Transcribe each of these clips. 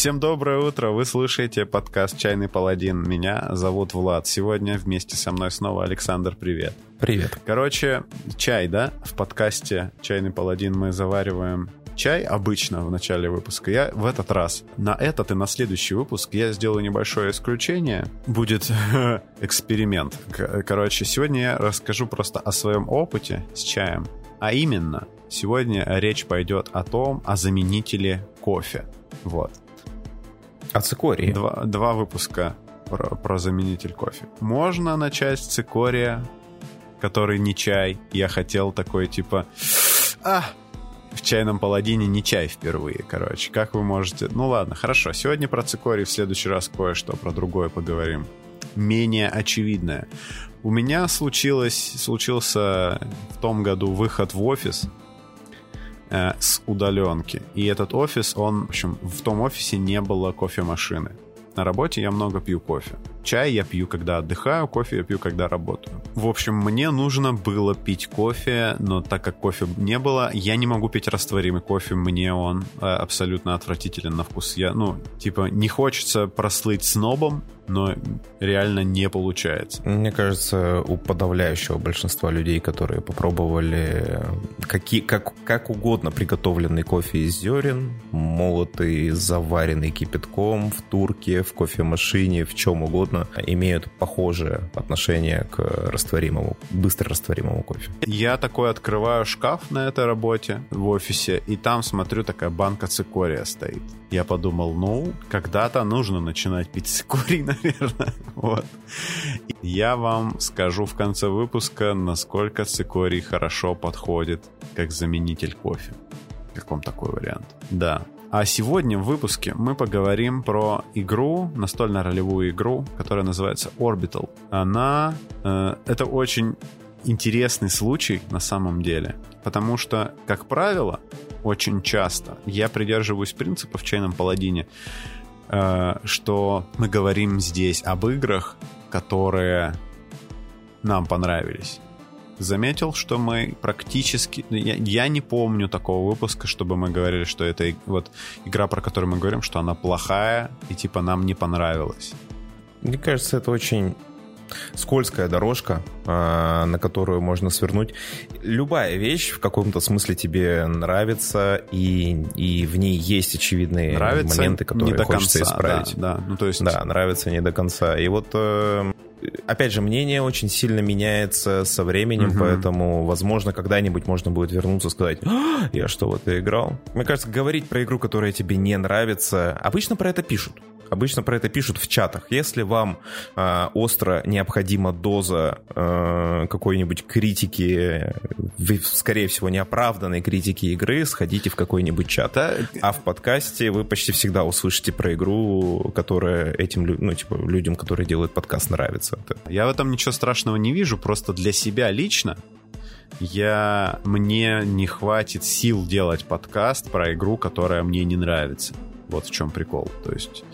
Всем доброе утро. Вы слушаете подкаст «Чайный паладин». Меня зовут Влад. Сегодня вместе со мной снова Александр. Привет. Привет. Короче, чай, да? В подкасте «Чайный паладин» мы завариваем чай обычно в начале выпуска. Я в этот раз, на этот и на следующий выпуск я сделаю небольшое исключение. Будет эксперимент. Короче, сегодня я расскажу просто о своем опыте с чаем. А именно, сегодня речь пойдет о том, о заменителе кофе. Вот. О цикории. Два, два выпуска про, про заменитель кофе. Можно начать с цикория, который не чай. Я хотел такой, типа... А, в чайном паладине не чай впервые, короче. Как вы можете... Ну ладно, хорошо. Сегодня про цикорий, в следующий раз кое-что про другое поговорим. Менее очевидное. У меня случилось, случился в том году выход в офис э, с удаленки. И этот офис, он, в общем, в том офисе не было кофемашины. На работе я много пью кофе. Чай я пью, когда отдыхаю, кофе я пью, когда работаю. В общем, мне нужно было пить кофе, но так как кофе не было, я не могу пить растворимый кофе, мне он э, абсолютно отвратителен на вкус. Я, ну, типа, не хочется прослыть снобом, но реально не получается. Мне кажется, у подавляющего большинства людей, которые попробовали какие, как, как угодно приготовленный кофе из зерен, молотый, заваренный кипятком в турке, в кофемашине, в чем угодно, имеют похожее отношение к растворимому, быстро растворимому кофе. Я такой открываю шкаф на этой работе в офисе, и там смотрю, такая банка цикория стоит. Я подумал, ну, когда-то нужно начинать пить цикорий, наверное. Вот. Я вам скажу в конце выпуска, насколько цикорий хорошо подходит как заменитель кофе. Как вам такой вариант? Да. А сегодня в выпуске мы поговорим про игру, настольно-ролевую игру, которая называется Orbital. Она... Э, это очень интересный случай на самом деле, потому что, как правило, очень часто я придерживаюсь принципа в чайном паладине, что мы говорим здесь об играх, которые нам понравились. Заметил, что мы практически... Я, я не помню такого выпуска, чтобы мы говорили, что это вот игра, про которую мы говорим, что она плохая и типа нам не понравилась. Мне кажется, это очень скользкая дорожка, а, на которую можно свернуть. Любая вещь в каком-то смысле тебе нравится, и, и в ней есть очевидные нравится моменты, которые не до хочется конца, исправить. Да, да, ну то есть... Да, нравится не до конца. И вот э, опять же, мнение очень сильно меняется со временем, угу. поэтому, возможно, когда-нибудь можно будет вернуться и сказать, а, я что, в это играл? Мне кажется, говорить про игру, которая тебе не нравится, обычно про это пишут. Обычно про это пишут в чатах. Если вам э, остро необходима доза э, какой-нибудь критики, скорее всего, неоправданной критики игры, сходите в какой-нибудь чат. Да. А в подкасте вы почти всегда услышите про игру, которая этим ну, типа, людям, которые делают подкаст, нравится. Я в этом ничего страшного не вижу, просто для себя лично я мне не хватит сил делать подкаст про игру, которая мне не нравится. Вот в чем прикол. То есть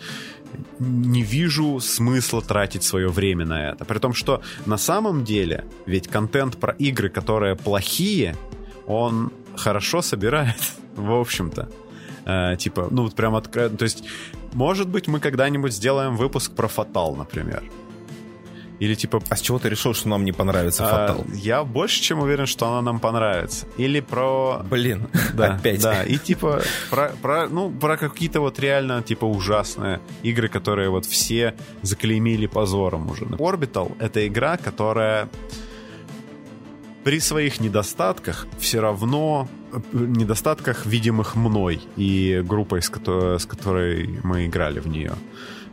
не вижу смысла тратить свое время на это. При том, что на самом деле, ведь контент про игры, которые плохие, он хорошо собирает, в общем-то. Э, типа, ну вот прям открыто. То есть, может быть, мы когда-нибудь сделаем выпуск про Фатал, например. Или типа... А с чего ты решил, что нам не понравится Фатал? А, я больше чем уверен, что она нам понравится. Или про... Блин, да, опять. Да, и типа про, про, ну, про какие-то вот реально типа ужасные игры, которые вот все заклеймили позором уже. Orbital — это игра, которая при своих недостатках все равно недостатках, видимых мной и группой, с которой, с которой мы играли в нее.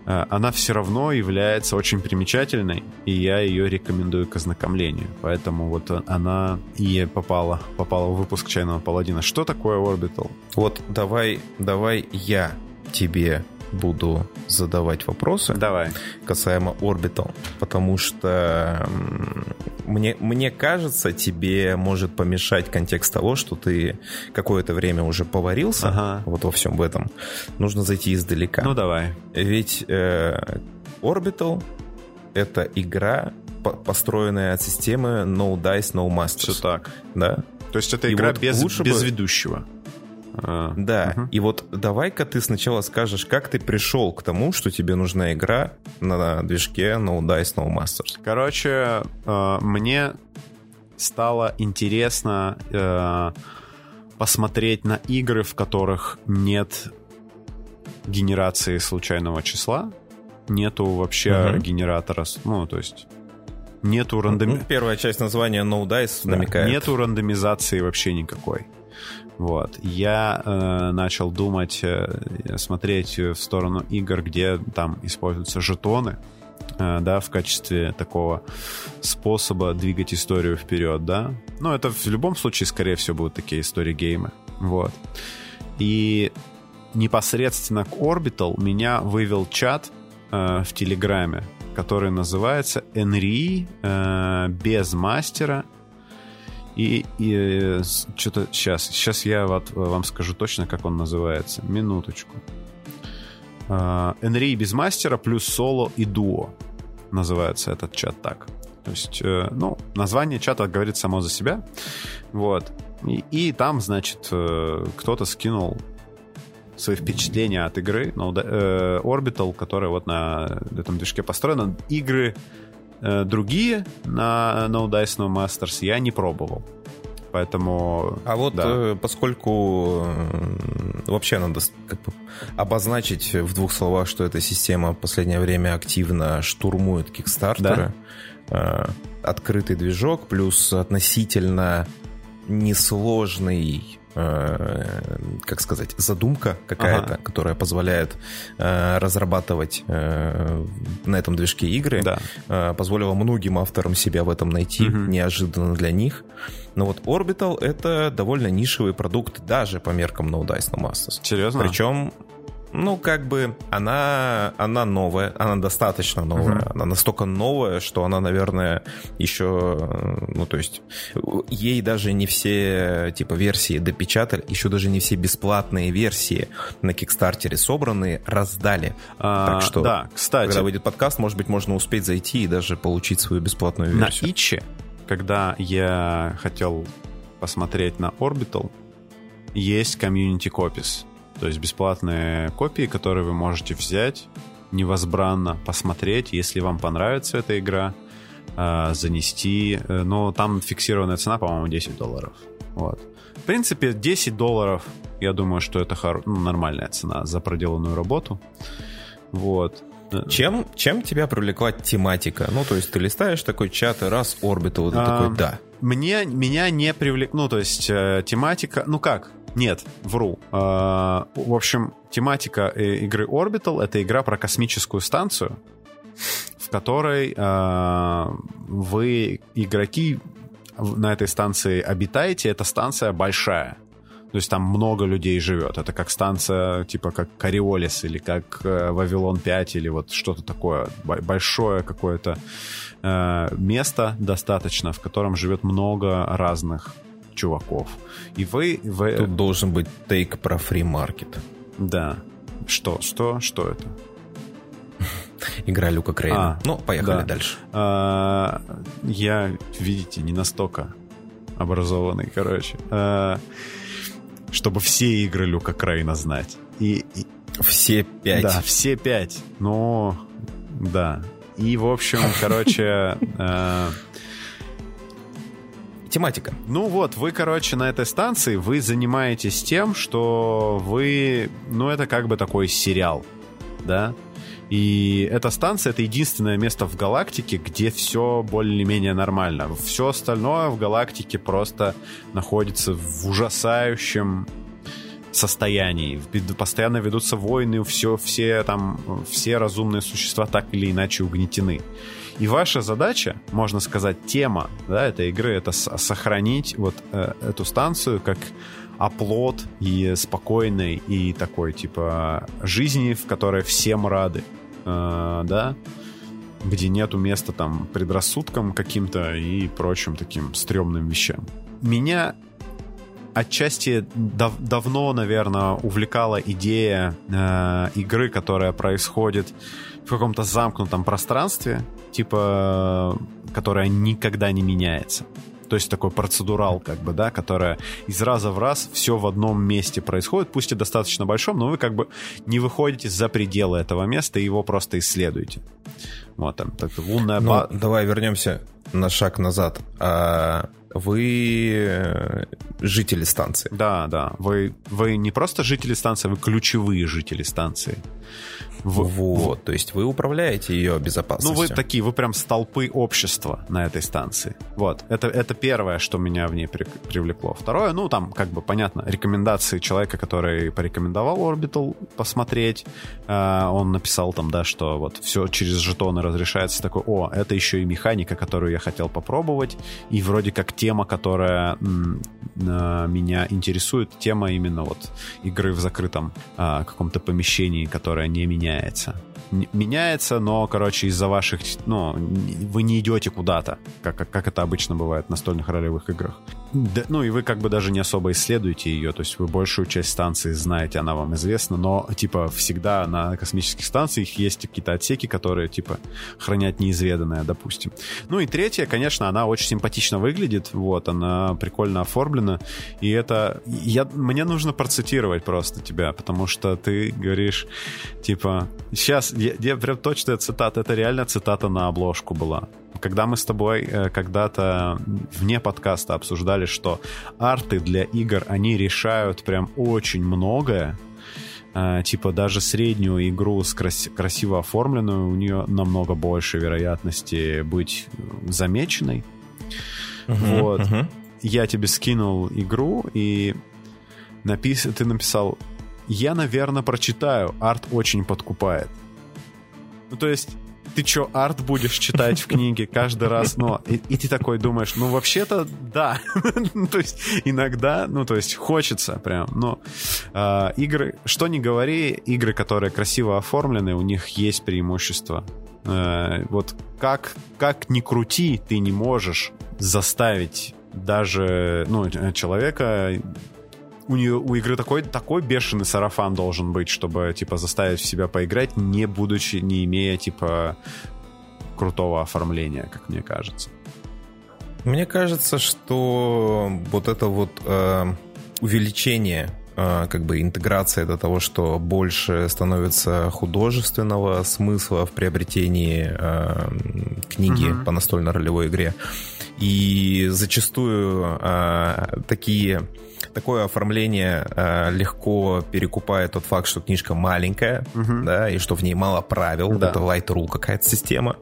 Э, она все равно является очень примечательной, и я ее рекомендую к ознакомлению. Поэтому вот она и попала, попала в выпуск «Чайного паладина». Что такое Orbital? Вот давай, давай я тебе буду задавать вопросы. Давай. Касаемо Orbital. Потому что мне, мне кажется, тебе может помешать контекст того, что ты какое-то время уже поварился ага. вот во всем в этом. Нужно зайти издалека. Ну, давай. Ведь э, Orbital — это игра, построенная от системы No Dice, No Masters. Все так. Да? То есть это игра вот без, без бы... ведущего. Э, да, угу. и вот давай-ка ты сначала скажешь, как ты пришел к тому, что тебе нужна игра на движке No Dice No Masters. Короче, э, мне стало интересно э, посмотреть на игры, в которых нет генерации случайного числа, нету вообще угу. генератора, ну, то есть нету рандоми... Ну, первая часть названия No Dice да, намекает. Нету рандомизации вообще никакой. Вот. Я э, начал думать, э, смотреть в сторону игр, где там используются жетоны, э, да, в качестве такого способа двигать историю вперед, да. Но это в любом случае, скорее всего, будут такие истории-геймы. Вот. И непосредственно к Orbital меня вывел чат э, в Телеграме, который называется Enri э, без мастера и, и э, что-то сейчас, сейчас я вот вам скажу точно, как он называется. Минуточку. Энри без мастера плюс соло и дуо называется этот чат так. То есть, э, ну, название чата говорит само за себя. Вот. И, и там, значит, э, кто-то скинул свои впечатления от игры ну, э, Orbital, которая вот на этом движке построена. Игры Э, другие на No Dice No Masters я не пробовал. Поэтому... А вот да. э, поскольку э, вообще надо как бы обозначить в двух словах, что эта система в последнее время активно штурмует кикстартеры, да? э, открытый движок плюс относительно несложный Э, как сказать, задумка какая-то, ага. которая позволяет э, разрабатывать э, на этом движке игры, да. э, позволила многим авторам себя в этом найти, угу. неожиданно для них. Но вот Orbital это довольно нишевый продукт даже по меркам No Dice No Masters. Серьезно? Причем ну, как бы она, она новая, она достаточно новая. Uh-huh. Она настолько новая, что она, наверное, еще, ну, то есть, ей даже не все, типа, версии допечатали, еще даже не все бесплатные версии на Кикстартере собранные раздали. А, так что, да, кстати. Когда выйдет подкаст, может быть, можно успеть зайти и даже получить свою бесплатную версию. На Иче, когда я хотел посмотреть на Orbital, есть комьюнити копис то есть бесплатные копии, которые вы можете взять невозбранно, посмотреть, если вам понравится эта игра, а, занести. Э, но там фиксированная цена, по-моему, 10 долларов. Вот. В принципе, 10 долларов, я думаю, что это хор... ну, нормальная цена за проделанную работу. Вот. Чем, чем тебя привлекла тематика? Ну, то есть ты листаешь такой чат, и раз Orbital, ты а, такой, да. Мне, меня не привлек... Ну, то есть э, тематика... Ну как? Нет, вру. А, в общем, тематика э, игры Orbital — это игра про космическую станцию, в которой а, вы, игроки, на этой станции обитаете. Эта станция большая. То есть там много людей живет. Это как станция, типа как Кариолис или как э, Вавилон 5 или вот что-то такое. Большое какое-то э, место достаточно, в котором живет много разных чуваков. И вы... вы... Тут должен быть тейк про фри-маркет. Да. Что? Что? Что это? Игра Люка Крейна. А, ну, поехали да. дальше. А, я, видите, не настолько образованный, короче. А, чтобы все игры Люка Крейна знать. И, и... Все пять. Да, все пять. Ну, да. И, в общем, короче... Тематика. Ну вот, вы, короче, на этой станции, вы занимаетесь тем, что вы... Ну, это как бы такой сериал, да? И эта станция — это единственное место в галактике, где все более-менее нормально. Все остальное в галактике просто находится в ужасающем состоянии. Постоянно ведутся войны, все, все, там, все разумные существа так или иначе угнетены. И ваша задача, можно сказать, тема да, этой игры — это сохранить вот э, эту станцию как оплот и спокойной и такой, типа, жизни, в которой всем рады, э, да, где нету места там предрассудкам каким-то и прочим таким стрёмным вещам. Меня отчасти дав давно, наверное, увлекала идея э, игры, которая происходит в каком-то замкнутом пространстве, типа, которая никогда не меняется. То есть такой процедурал, как бы, да, которая из раза в раз все в одном месте происходит, пусть и достаточно большом, но вы как бы не выходите за пределы этого места и его просто исследуете. Вот там, так, лунная... Ну, ба... давай вернемся на шаг назад. А вы э, жители станции. Да, да. Вы, вы не просто жители станции, вы ключевые жители станции. В, вот, то есть вы управляете ее безопасностью. Ну, вы такие, вы прям столпы общества на этой станции. Вот, это, это первое, что меня в ней при, привлекло. Второе, ну, там, как бы, понятно, рекомендации человека, который порекомендовал Orbital посмотреть. Э, он написал там, да, что вот все через жетоны разрешается. Такой, о, это еще и механика, которую я хотел попробовать. И вроде как тема, которая м, э, меня интересует, тема именно вот игры в закрытом э, каком-то помещении, которая не меняется меняется. Меняется, но, короче, из-за ваших... Ну, вы не идете куда-то, как, как, как это обычно бывает в настольных ролевых играх. Да, ну и вы как бы даже не особо исследуете ее, то есть вы большую часть станции знаете, она вам известна, но типа всегда на космических станциях есть какие-то отсеки, которые типа хранят неизведанное, допустим. Ну и третье, конечно, она очень симпатично выглядит, вот, она прикольно оформлена, и это... Я, мне нужно процитировать просто тебя, потому что ты говоришь, типа, сейчас, я, я прям точная цитата, это реально цитата на обложку была когда мы с тобой э, когда-то вне подкаста обсуждали, что арты для игр, они решают прям очень многое, э, типа даже среднюю игру с крас- красиво оформленную, у нее намного больше вероятности быть замеченной. Uh-huh, вот. Uh-huh. Я тебе скинул игру, и напис... ты написал, я, наверное, прочитаю, арт очень подкупает. Ну, то есть ты что, арт будешь читать в книге каждый раз? Ну, и, и ты такой думаешь, ну, вообще-то, да. Ну, то есть, иногда, ну, то есть, хочется прям, но э, игры, что не говори, игры, которые красиво оформлены, у них есть преимущество. Э, вот как, как ни крути, ты не можешь заставить даже, ну, человека у нее у игры такой такой бешеный сарафан должен быть, чтобы типа заставить себя поиграть, не будучи, не имея типа крутого оформления, как мне кажется. Мне кажется, что вот это вот э, увеличение э, как бы интеграция до того, что больше становится художественного смысла в приобретении э, книги mm-hmm. по настольно-ролевой игре. И зачастую э, такие такое оформление э, легко перекупает тот факт, что книжка маленькая, угу. да, и что в ней мало правил. Да. Это light rule какая-то система.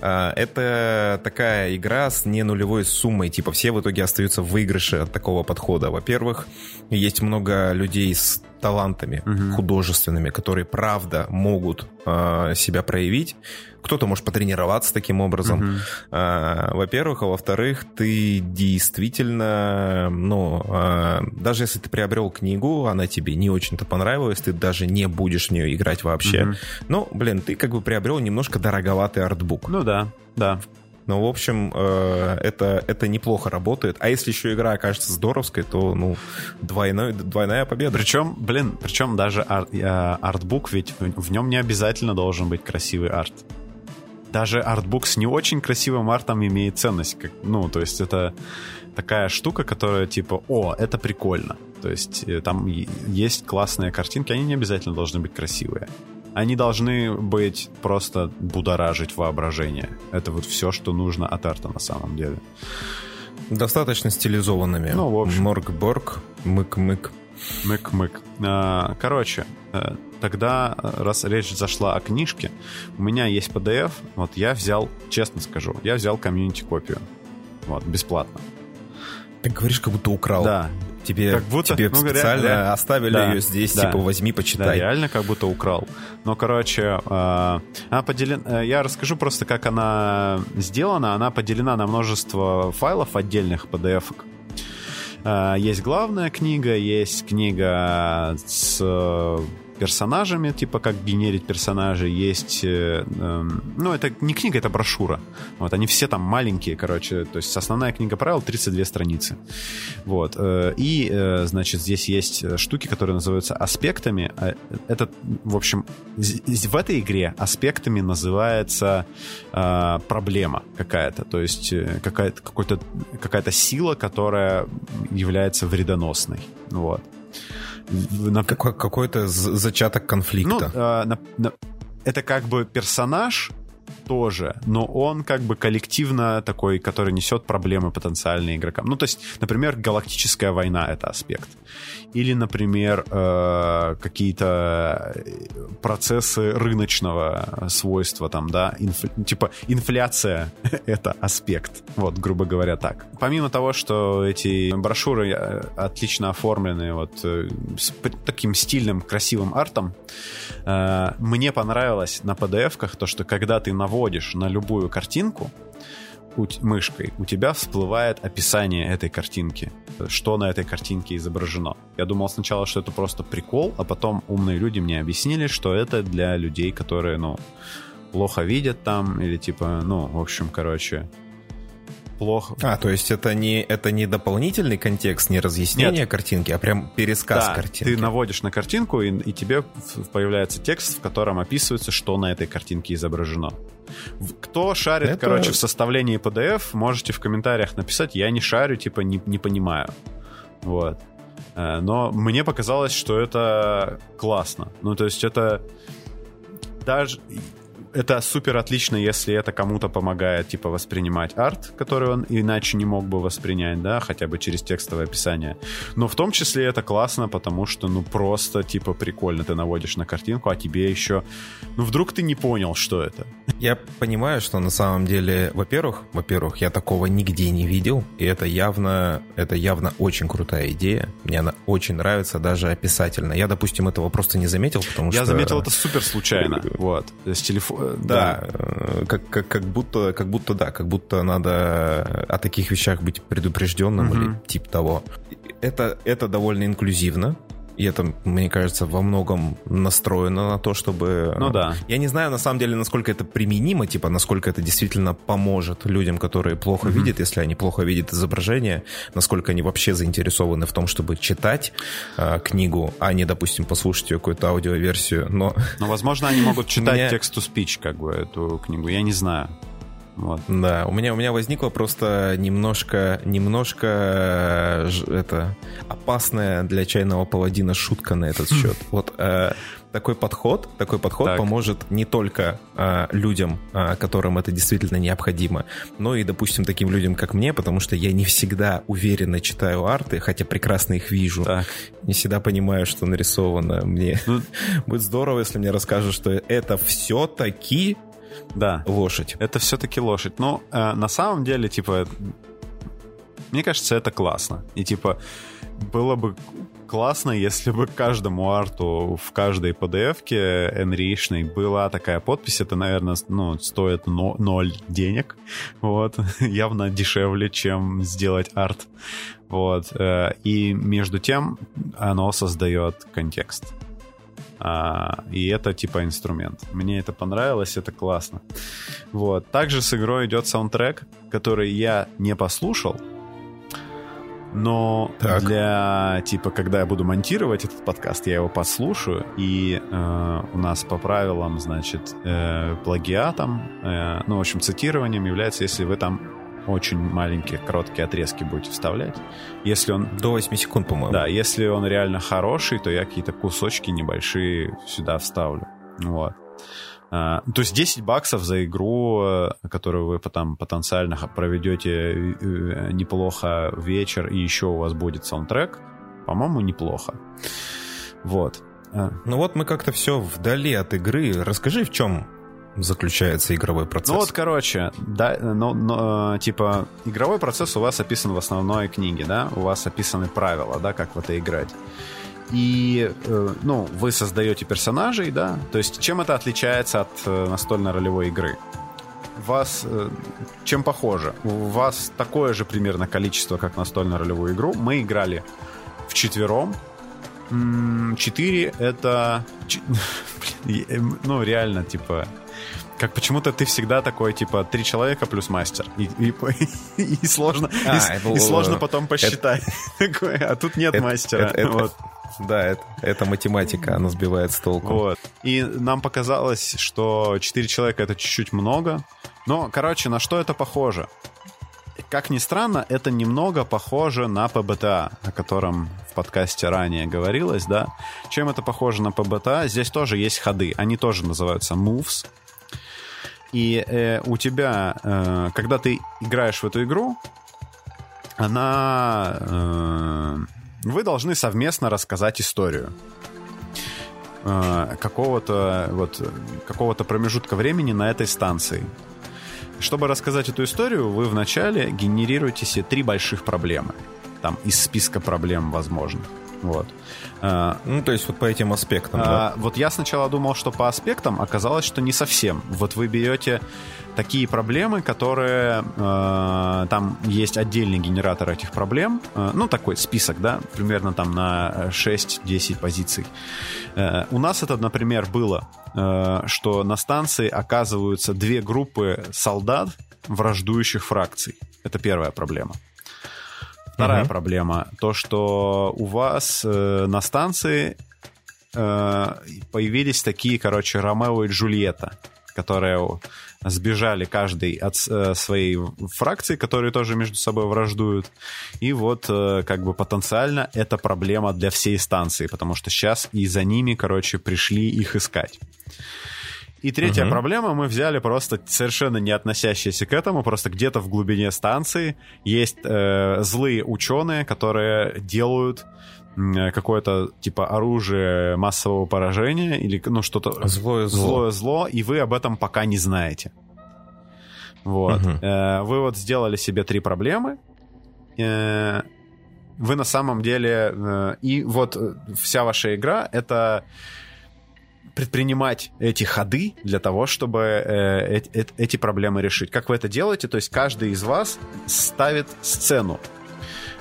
Э, это такая игра с не нулевой суммой. Типа все в итоге остаются в выигрыше от такого подхода. Во-первых, есть много людей с талантами угу. художественными, которые правда могут э, себя проявить. Кто-то может потренироваться таким образом. Угу. Э, во-первых, а во-вторых, ты действительно, ну, э, даже если ты приобрел книгу, она тебе не очень-то понравилась, ты даже не будешь в нее играть вообще. Угу. Ну, блин, ты как бы приобрел немножко дороговатый артбук. Ну да, да. Но, в общем, э, это, это неплохо работает. А если еще игра окажется здоровской, то, ну, двойной, двойная победа. Причем, блин, причем даже ар, э, артбук, ведь в нем не обязательно должен быть красивый арт. Даже артбук с не очень красивым артом имеет ценность. Как, ну, то есть это такая штука, которая типа, о, это прикольно. То есть э, там есть классные картинки, они не обязательно должны быть красивые они должны быть просто будоражить воображение. Это вот все, что нужно от арта на самом деле. Достаточно стилизованными. Ну, в общем. Морг-борг, мык-мык. Мык-мык. А, короче, э, тогда, раз речь зашла о книжке, у меня есть PDF, вот я взял, честно скажу, я взял комьюнити-копию. Вот, бесплатно. Ты говоришь, как будто украл. Да, Тебе, как будто, тебе ну, специально реально, оставили да, ее здесь, да, типа, возьми, почитай. Да, реально как будто украл. Но, короче, э, она поделена... Э, я расскажу просто, как она сделана. Она поделена на множество файлов отдельных PDF-ок. Э, есть главная книга, есть книга с персонажами, типа как генерить персонажей, есть... Э, э, ну, это не книга, это брошюра. Вот, они все там маленькие, короче, то есть основная книга правил 32 страницы. Вот. Э, и, э, значит, здесь есть штуки, которые называются аспектами. Э, это, в общем, в этой игре аспектами называется э, проблема какая-то, то есть э, какая-то какая-то сила, которая является вредоносной. Вот. На... Какой, какой-то зачаток конфликта. Ну, э, на, на, это как бы персонаж, тоже, но он как бы коллективно такой, который несет проблемы потенциальные игрокам. Ну, то есть, например, галактическая война — это аспект. Или, например, э, какие-то процессы рыночного свойства, там, да, инф... типа инфляция — это аспект, вот, грубо говоря, так. Помимо того, что эти брошюры э, отлично оформлены вот э, с таким стильным, красивым артом, э, мне понравилось на PDF-ках то, что когда ты наводишь на любую картинку, мышкой, у тебя всплывает описание этой картинки, что на этой картинке изображено. Я думал сначала, что это просто прикол, а потом умные люди мне объяснили, что это для людей, которые, ну, плохо видят там, или типа, ну, в общем, короче, плохо. А, то есть это не, это не дополнительный контекст, не разъяснение Нет. картинки, а прям пересказ да, картинки. ты наводишь на картинку, и, и тебе появляется текст, в котором описывается, что на этой картинке изображено. Кто шарит, это... короче, в составлении PDF, можете в комментариях написать, я не шарю, типа, не, не понимаю. Вот. Э, но мне показалось, что это классно. Ну, то есть это даже это супер отлично, если это кому-то помогает, типа, воспринимать арт, который он иначе не мог бы воспринять, да, хотя бы через текстовое описание. Но в том числе это классно, потому что, ну, просто, типа, прикольно. Ты наводишь на картинку, а тебе еще... Ну, вдруг ты не понял, что это. Я понимаю, что на самом деле, во-первых, во-первых, я такого нигде не видел, и это явно, это явно очень крутая идея. Мне она очень нравится, даже описательно. Я, допустим, этого просто не заметил, потому я что... Я заметил это супер случайно, вот. С телефона да, э, как, как, как будто, как будто, да, как будто надо о таких вещах быть предупрежденным угу. или тип того. Это, это довольно инклюзивно, и это, мне кажется, во многом настроено на то, чтобы... Ну да. Я не знаю, на самом деле, насколько это применимо, типа, насколько это действительно поможет людям, которые плохо mm-hmm. видят, если они плохо видят изображение, насколько они вообще заинтересованы в том, чтобы читать э, книгу, а не, допустим, послушать ее какую-то аудиоверсию, но... Но, возможно, они могут читать меня... текст-to-speech, как бы, эту книгу, я не знаю. Вот. Да, у меня, у меня возникла просто немножко, немножко это опасная для чайного паладина шутка на этот счет. Вот э, такой подход, такой подход так. поможет не только э, людям, э, которым это действительно необходимо, но и, допустим, таким людям, как мне, потому что я не всегда уверенно читаю арты, хотя прекрасно их вижу. Так. Не всегда понимаю, что нарисовано. Мне ну, будет здорово, если мне расскажут, что это все-таки да. Лошадь. Это все-таки лошадь. Но э, на самом деле, типа, мне кажется, это классно. И типа, было бы классно, если бы каждому арту в каждой PDF-ке энришной была такая подпись. Это, наверное, ну, стоит но, ноль денег. Вот. Явно дешевле, чем сделать арт. Вот. Э, и между тем оно создает контекст. А, и это типа инструмент. Мне это понравилось, это классно. Вот. Также с игрой идет саундтрек, который я не послушал, но так. для типа, когда я буду монтировать этот подкаст, я его послушаю, и э, у нас по правилам, значит, э, плагиатом, э, ну, в общем, цитированием является, если вы там очень маленькие, короткие отрезки будете вставлять. Если он... До 8 секунд, по-моему. Да, если он реально хороший, то я какие-то кусочки небольшие сюда вставлю. Вот. Uh, то есть 10 баксов за игру, э, которую вы потом потенциально проведете э, неплохо вечер, и еще у вас будет саундтрек, по-моему, неплохо. Вот. Ну вот мы как-то все вдали от игры. Расскажи, в чем заключается игровой процесс? Ну вот, короче, да, ну, ну, типа, игровой процесс у вас описан в основной книге, да? У вас описаны правила, да, как в это играть. И, э, ну, вы создаете персонажей, да? То есть, чем это отличается от э, настольной ролевой игры? вас чем похоже? У вас такое же примерно количество, как настольную ролевую игру. Мы играли в четвером, 4 это... Ну, реально, типа... Как почему-то ты всегда такой, типа, три человека плюс мастер. И, и, и, сложно, а, и, это, и сложно потом посчитать. Это, а тут нет это, мастера. Это, вот. Да, это, это математика, она сбивает с толку. Вот. И нам показалось, что 4 человека это чуть-чуть много. Но, короче, на что это похоже? Как ни странно, это немного похоже на ПБТА, о котором в подкасте ранее говорилось, да. Чем это похоже на ПБТА? Здесь тоже есть ходы. Они тоже называются moves. И э, у тебя, э, когда ты играешь в эту игру, она... Э, вы должны совместно рассказать историю э, какого-то вот какого-то промежутка времени на этой станции. Чтобы рассказать эту историю, вы вначале генерируете себе три больших проблемы. Там из списка проблем возможных. Вот. А, ну, то есть вот по этим аспектам, а, да? Вот я сначала думал, что по аспектам, оказалось, что не совсем. Вот вы берете такие проблемы, которые... Э, там есть отдельный генератор этих проблем. Э, ну, такой список, да, примерно там на 6-10 позиций. Э, у нас это, например, было, э, что на станции оказываются две группы солдат враждующих фракций. Это первая проблема. Вторая угу. проблема то, что у вас э, на станции э, появились такие, короче, Ромео и Джульетта, которые сбежали каждый от э, своей фракции, которые тоже между собой враждуют. И вот э, как бы потенциально это проблема для всей станции, потому что сейчас и за ними, короче, пришли их искать. И третья угу. проблема, мы взяли просто совершенно не относящиеся к этому, просто где-то в глубине станции есть э, злые ученые, которые делают э, какое-то типа оружие массового поражения или ну что-то злое зло. злое зло, и вы об этом пока не знаете. Вот. Угу. Вы вот сделали себе три проблемы. Э, вы на самом деле и вот вся ваша игра это предпринимать эти ходы для того, чтобы э, э, эти проблемы решить. Как вы это делаете? То есть каждый из вас ставит сцену.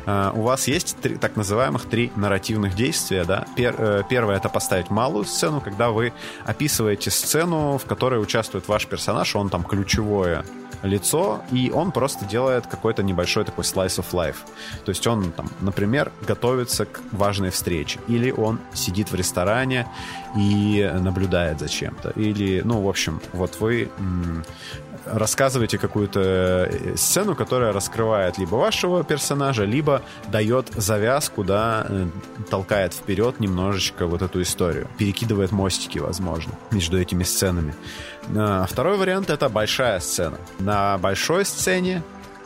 Uh, у вас есть три, так называемых три нарративных действия. Да? Пер, uh, первое это поставить малую сцену, когда вы описываете сцену, в которой участвует ваш персонаж, он там ключевое лицо, и он просто делает какой-то небольшой такой slice of life. То есть он, там, например, готовится к важной встрече, или он сидит в ресторане и наблюдает за чем-то, или, ну, в общем, вот вы рассказываете какую-то э, сцену, которая раскрывает либо вашего персонажа, либо дает завязку, да, э, толкает вперед немножечко вот эту историю, перекидывает мостики, возможно, между этими сценами. А второй вариант — это большая сцена. На большой сцене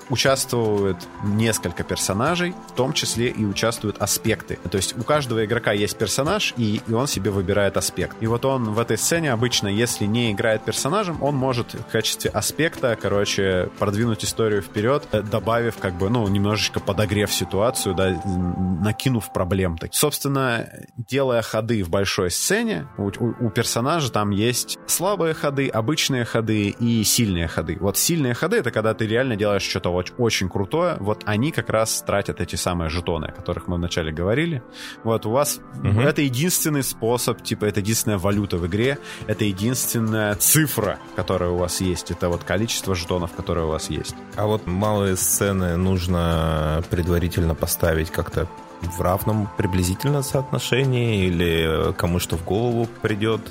участвуют несколько персонажей, в том числе и участвуют аспекты. То есть у каждого игрока есть персонаж, и, и он себе выбирает аспект. И вот он в этой сцене обычно, если не играет персонажем, он может в качестве аспекта, короче, продвинуть историю вперед, э, добавив как бы, ну, немножечко подогрев ситуацию, да, накинув проблем. Так. Собственно, делая ходы в большой сцене, у, у, у персонажа там есть слабые ходы, обычные ходы и сильные ходы. Вот сильные ходы — это когда ты реально делаешь что-то очень, очень крутое, вот они как раз тратят эти самые жетоны, о которых мы вначале говорили. Вот у вас угу. это единственный способ, типа это единственная валюта в игре, это единственная цифра, которая у вас есть, это вот количество жетонов, которые у вас есть. А вот малые сцены нужно предварительно поставить как-то в равном приблизительно соотношении или кому что в голову придет?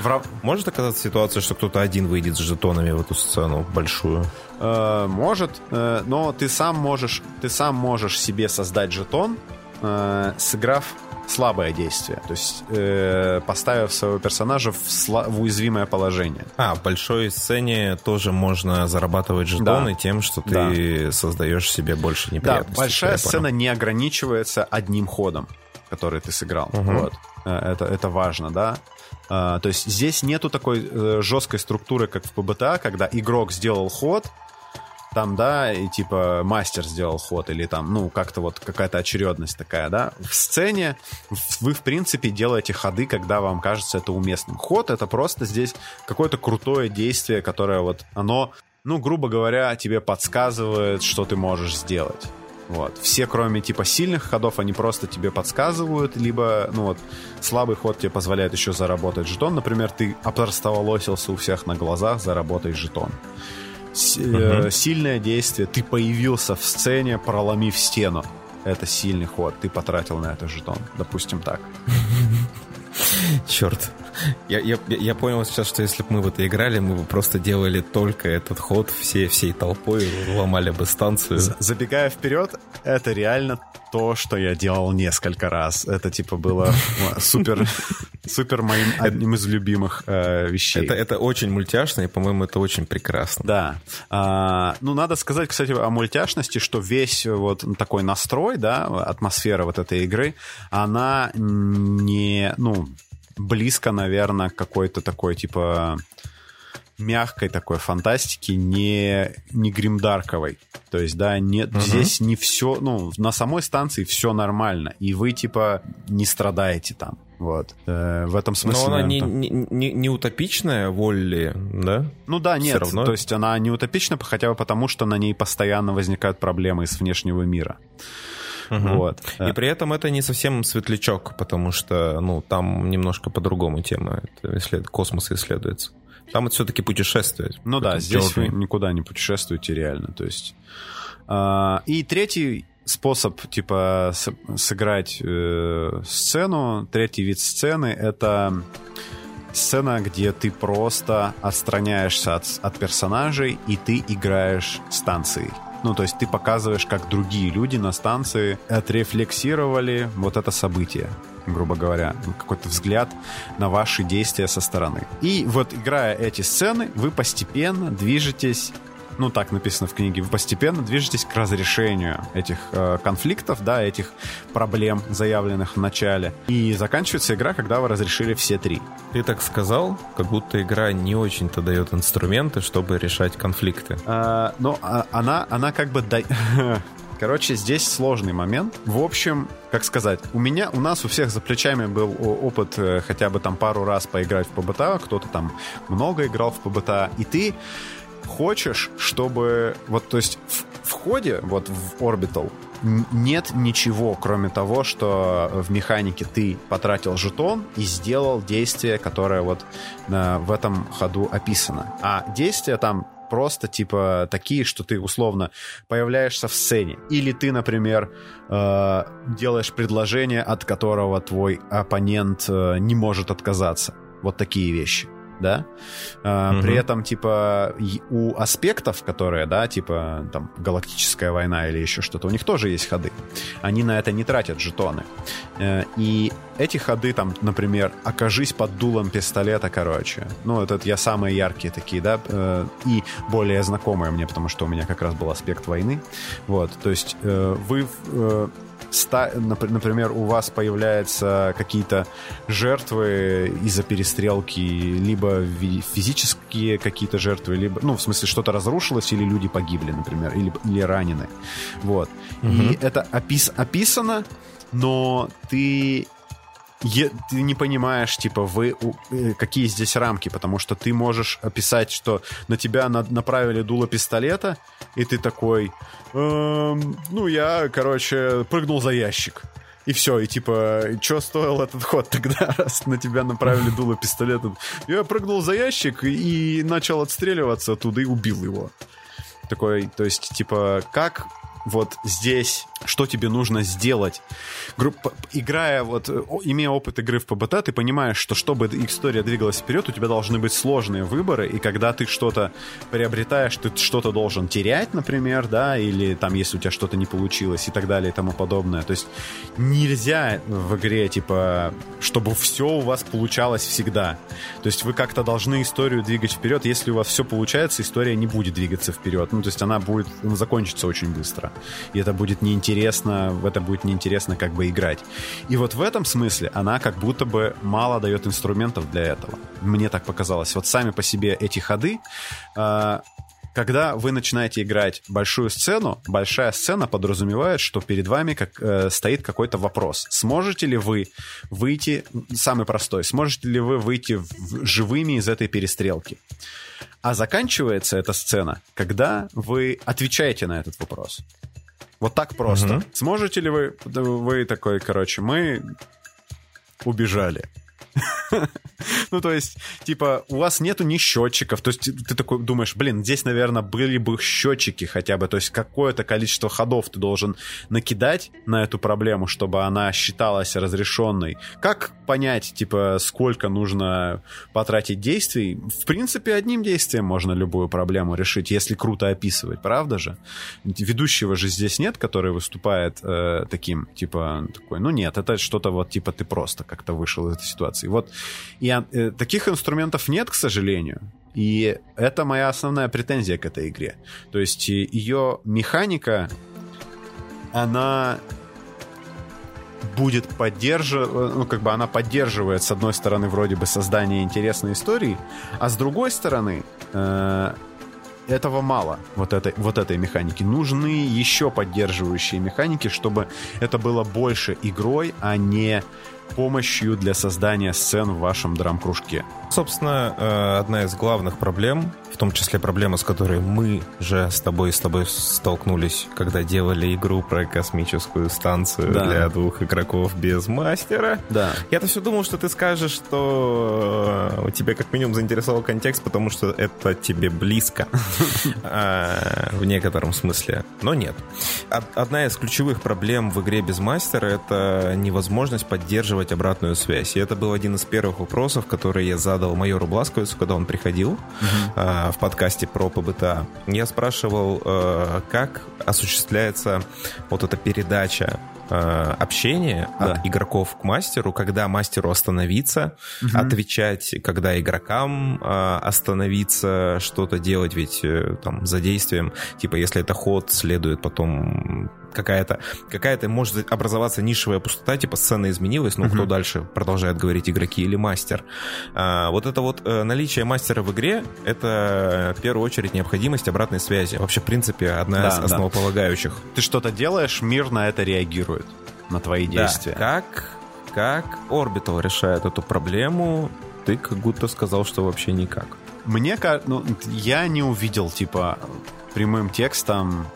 В... Может оказаться ситуация, что кто-то один выйдет с жетонами в эту сцену большую? Э, может, э, но ты сам можешь, ты сам можешь себе создать жетон, э, сыграв слабое действие, то есть э, поставив своего персонажа в, сла- в уязвимое положение. А, в большой сцене тоже можно зарабатывать жетоны да. тем, что ты да. создаешь себе больше неприятностей. Да, большая сцена не ограничивается одним ходом, который ты сыграл. Угу. Вот. Э, это, это важно, да. Uh, то есть здесь нету такой uh, жесткой структуры, как в ПБТА, когда игрок сделал ход, там, да, и типа мастер сделал ход, или там, ну, как-то вот какая-то очередность такая, да. В сцене вы, в принципе, делаете ходы, когда вам кажется это уместным. Ход — это просто здесь какое-то крутое действие, которое вот, оно, ну, грубо говоря, тебе подсказывает, что ты можешь сделать. Вот. Все, кроме типа сильных ходов, они просто тебе подсказывают, либо, ну вот, слабый ход тебе позволяет еще заработать жетон. Например, ты опростоволосился у всех на глазах, заработай жетон. С, угу. сильное действие, ты появился в сцене, проломив стену. Это сильный ход, ты потратил на это жетон, допустим так. Черт. Я, я, я понял сейчас, что если бы мы в это играли, мы бы просто делали только этот ход все, всей толпой, ломали бы станцию. Забегая вперед, это реально то, что я делал несколько раз. Это типа было супер, супер моим одним из любимых э, вещей. Это, это очень мультяшно, и, по-моему, это очень прекрасно. Да. А, ну, надо сказать, кстати, о мультяшности, что весь вот такой настрой, да, атмосфера вот этой игры, она не, ну, близко, наверное, какой-то такой, типа, мягкой такой фантастики, не, не гримдарковой. То есть, да, нет, угу. здесь не все, ну, на самой станции все нормально, и вы, типа, не страдаете там. Вот. Э, в этом смысле. Но она наверное, не, не, не, не утопичная, Волли, да? Ну да, нет. равно? То есть она не утопична, хотя бы потому, что на ней постоянно возникают проблемы из внешнего мира. Угу. Вот. И при этом это не совсем светлячок, потому что, ну, там немножко по-другому тема. Это исслед... Космос исследуется. Там это все-таки путешествие. Ну да, здесь вы никуда не путешествуете реально. То есть... А, и третий способ, типа, сыграть э, сцену, третий вид сцены — это сцена, где ты просто отстраняешься от, от персонажей, и ты играешь станцией. Ну, то есть ты показываешь, как другие люди на станции отрефлексировали вот это событие грубо говоря, какой-то взгляд на ваши действия со стороны. И вот играя эти сцены, вы постепенно движетесь ну так написано в книге, вы постепенно движетесь к разрешению этих э, конфликтов, да, этих проблем, заявленных в начале. И заканчивается игра, когда вы разрешили все три. Ты так сказал, как будто игра не очень-то дает инструменты, чтобы решать конфликты. А, ну, а, она, она как бы... Да... Короче, здесь сложный момент. В общем, как сказать, у меня, у нас у всех за плечами был опыт э, хотя бы там пару раз поиграть в ПБТА, кто-то там много играл в ПБТА, и ты хочешь, чтобы... Вот, то есть в, в ходе, вот в Orbital, нет ничего, кроме того, что в механике ты потратил жетон и сделал действие, которое вот э, в этом ходу описано. А действия там просто типа такие, что ты условно появляешься в сцене. Или ты, например, э, делаешь предложение, от которого твой оппонент э, не может отказаться. Вот такие вещи да. Угу. При этом, типа, у аспектов, которые, да, типа, там, галактическая война или еще что-то, у них тоже есть ходы. Они на это не тратят жетоны. Э, и эти ходы, там, например, окажись под дулом пистолета, короче. Ну, это я самые яркие такие, да, э, и более знакомые мне, потому что у меня как раз был аспект войны. Вот, то есть э, например, у вас появляются какие-то жертвы из-за перестрелки, либо физические какие-то жертвы, либо, ну, в смысле, что-то разрушилось, или люди погибли, например, или, или ранены. Вот. Угу. И это опис описано, но ты ты не понимаешь, типа, вы э, какие здесь рамки, потому что ты можешь описать, что на тебя направили дуло пистолета, и ты такой, эм, ну, я, короче, прыгнул за ящик. И все, и типа, что стоил этот ход тогда, раз на тебя направили дуло пистолета? Я прыгнул за ящик и начал отстреливаться оттуда и убил его. Такой, то есть, типа, как вот здесь, что тебе нужно сделать. Группа, играя, вот, имея опыт игры в ПБТ, ты понимаешь, что чтобы история двигалась вперед, у тебя должны быть сложные выборы, и когда ты что-то приобретаешь, ты что-то должен терять, например, да, или там, если у тебя что-то не получилось и так далее и тому подобное. То есть нельзя в игре, типа, чтобы все у вас получалось всегда. То есть вы как-то должны историю двигать вперед. Если у вас все получается, история не будет двигаться вперед. Ну, то есть она будет закончится очень быстро и это будет неинтересно, в это будет неинтересно как бы играть. И вот в этом смысле она как будто бы мало дает инструментов для этого. Мне так показалось. Вот сами по себе эти ходы, э, когда вы начинаете играть большую сцену, большая сцена подразумевает, что перед вами как, э, стоит какой-то вопрос. Сможете ли вы выйти, самый простой, сможете ли вы выйти в, живыми из этой перестрелки? А заканчивается эта сцена, когда вы отвечаете на этот вопрос. Вот так просто. Угу. Сможете ли вы, вы такой, короче, мы убежали. Ну, то есть, типа, у вас нету ни счетчиков, то есть ты такой думаешь, блин, здесь, наверное, были бы счетчики хотя бы, то есть какое-то количество ходов ты должен накидать на эту проблему, чтобы она считалась разрешенной. Как понять, типа, сколько нужно потратить действий? В принципе, одним действием можно любую проблему решить, если круто описывать, правда же? Ведущего же здесь нет, который выступает э, таким, типа, такой, ну нет, это что-то вот, типа, ты просто как-то вышел из этой ситуации. Вот и э, таких инструментов нет, к сожалению. И это моя основная претензия к этой игре. То есть ее механика, она будет поддерживать, ну, как бы она поддерживает, с одной стороны, вроде бы создание интересной истории, а с другой стороны, э, этого мало, вот этой, вот этой механики. Нужны еще поддерживающие механики, чтобы это было больше игрой, а не помощью для создания сцен в вашем драм-кружке. Собственно, э, одна из главных проблем, в том числе проблема, с которой мы же с тобой с тобой столкнулись, когда делали игру про космическую станцию да. для двух игроков без мастера. Да. Я-то все думал, что ты скажешь, что э, у тебя как минимум заинтересовал контекст, потому что это тебе близко а, в некотором смысле. Но нет. Одна из ключевых проблем в игре без мастера — это невозможность поддерживать обратную связь. И это был один из первых вопросов, которые я задал майору Бласковицу, когда он приходил uh-huh. В подкасте про ПБТА. Я спрашивал, э, как осуществляется вот эта передача э, общения да. от игроков к мастеру, когда мастеру остановиться, угу. отвечать, когда игрокам э, остановиться, что-то делать, ведь э, там за действием, типа если это ход, следует потом какая-то, какая-то может образоваться нишевая пустота, типа сцена изменилась, но uh-huh. кто дальше продолжает говорить, игроки или мастер. А, вот это вот наличие мастера в игре, это в первую очередь необходимость обратной связи. Вообще, в принципе, одна да, из основополагающих. Да. Ты что-то делаешь, мир на это реагирует, на твои действия. Да. Как, как Orbital решает эту проблему, ты как будто сказал, что вообще никак. Мне кажется, ну, я не увидел, типа, прямым текстом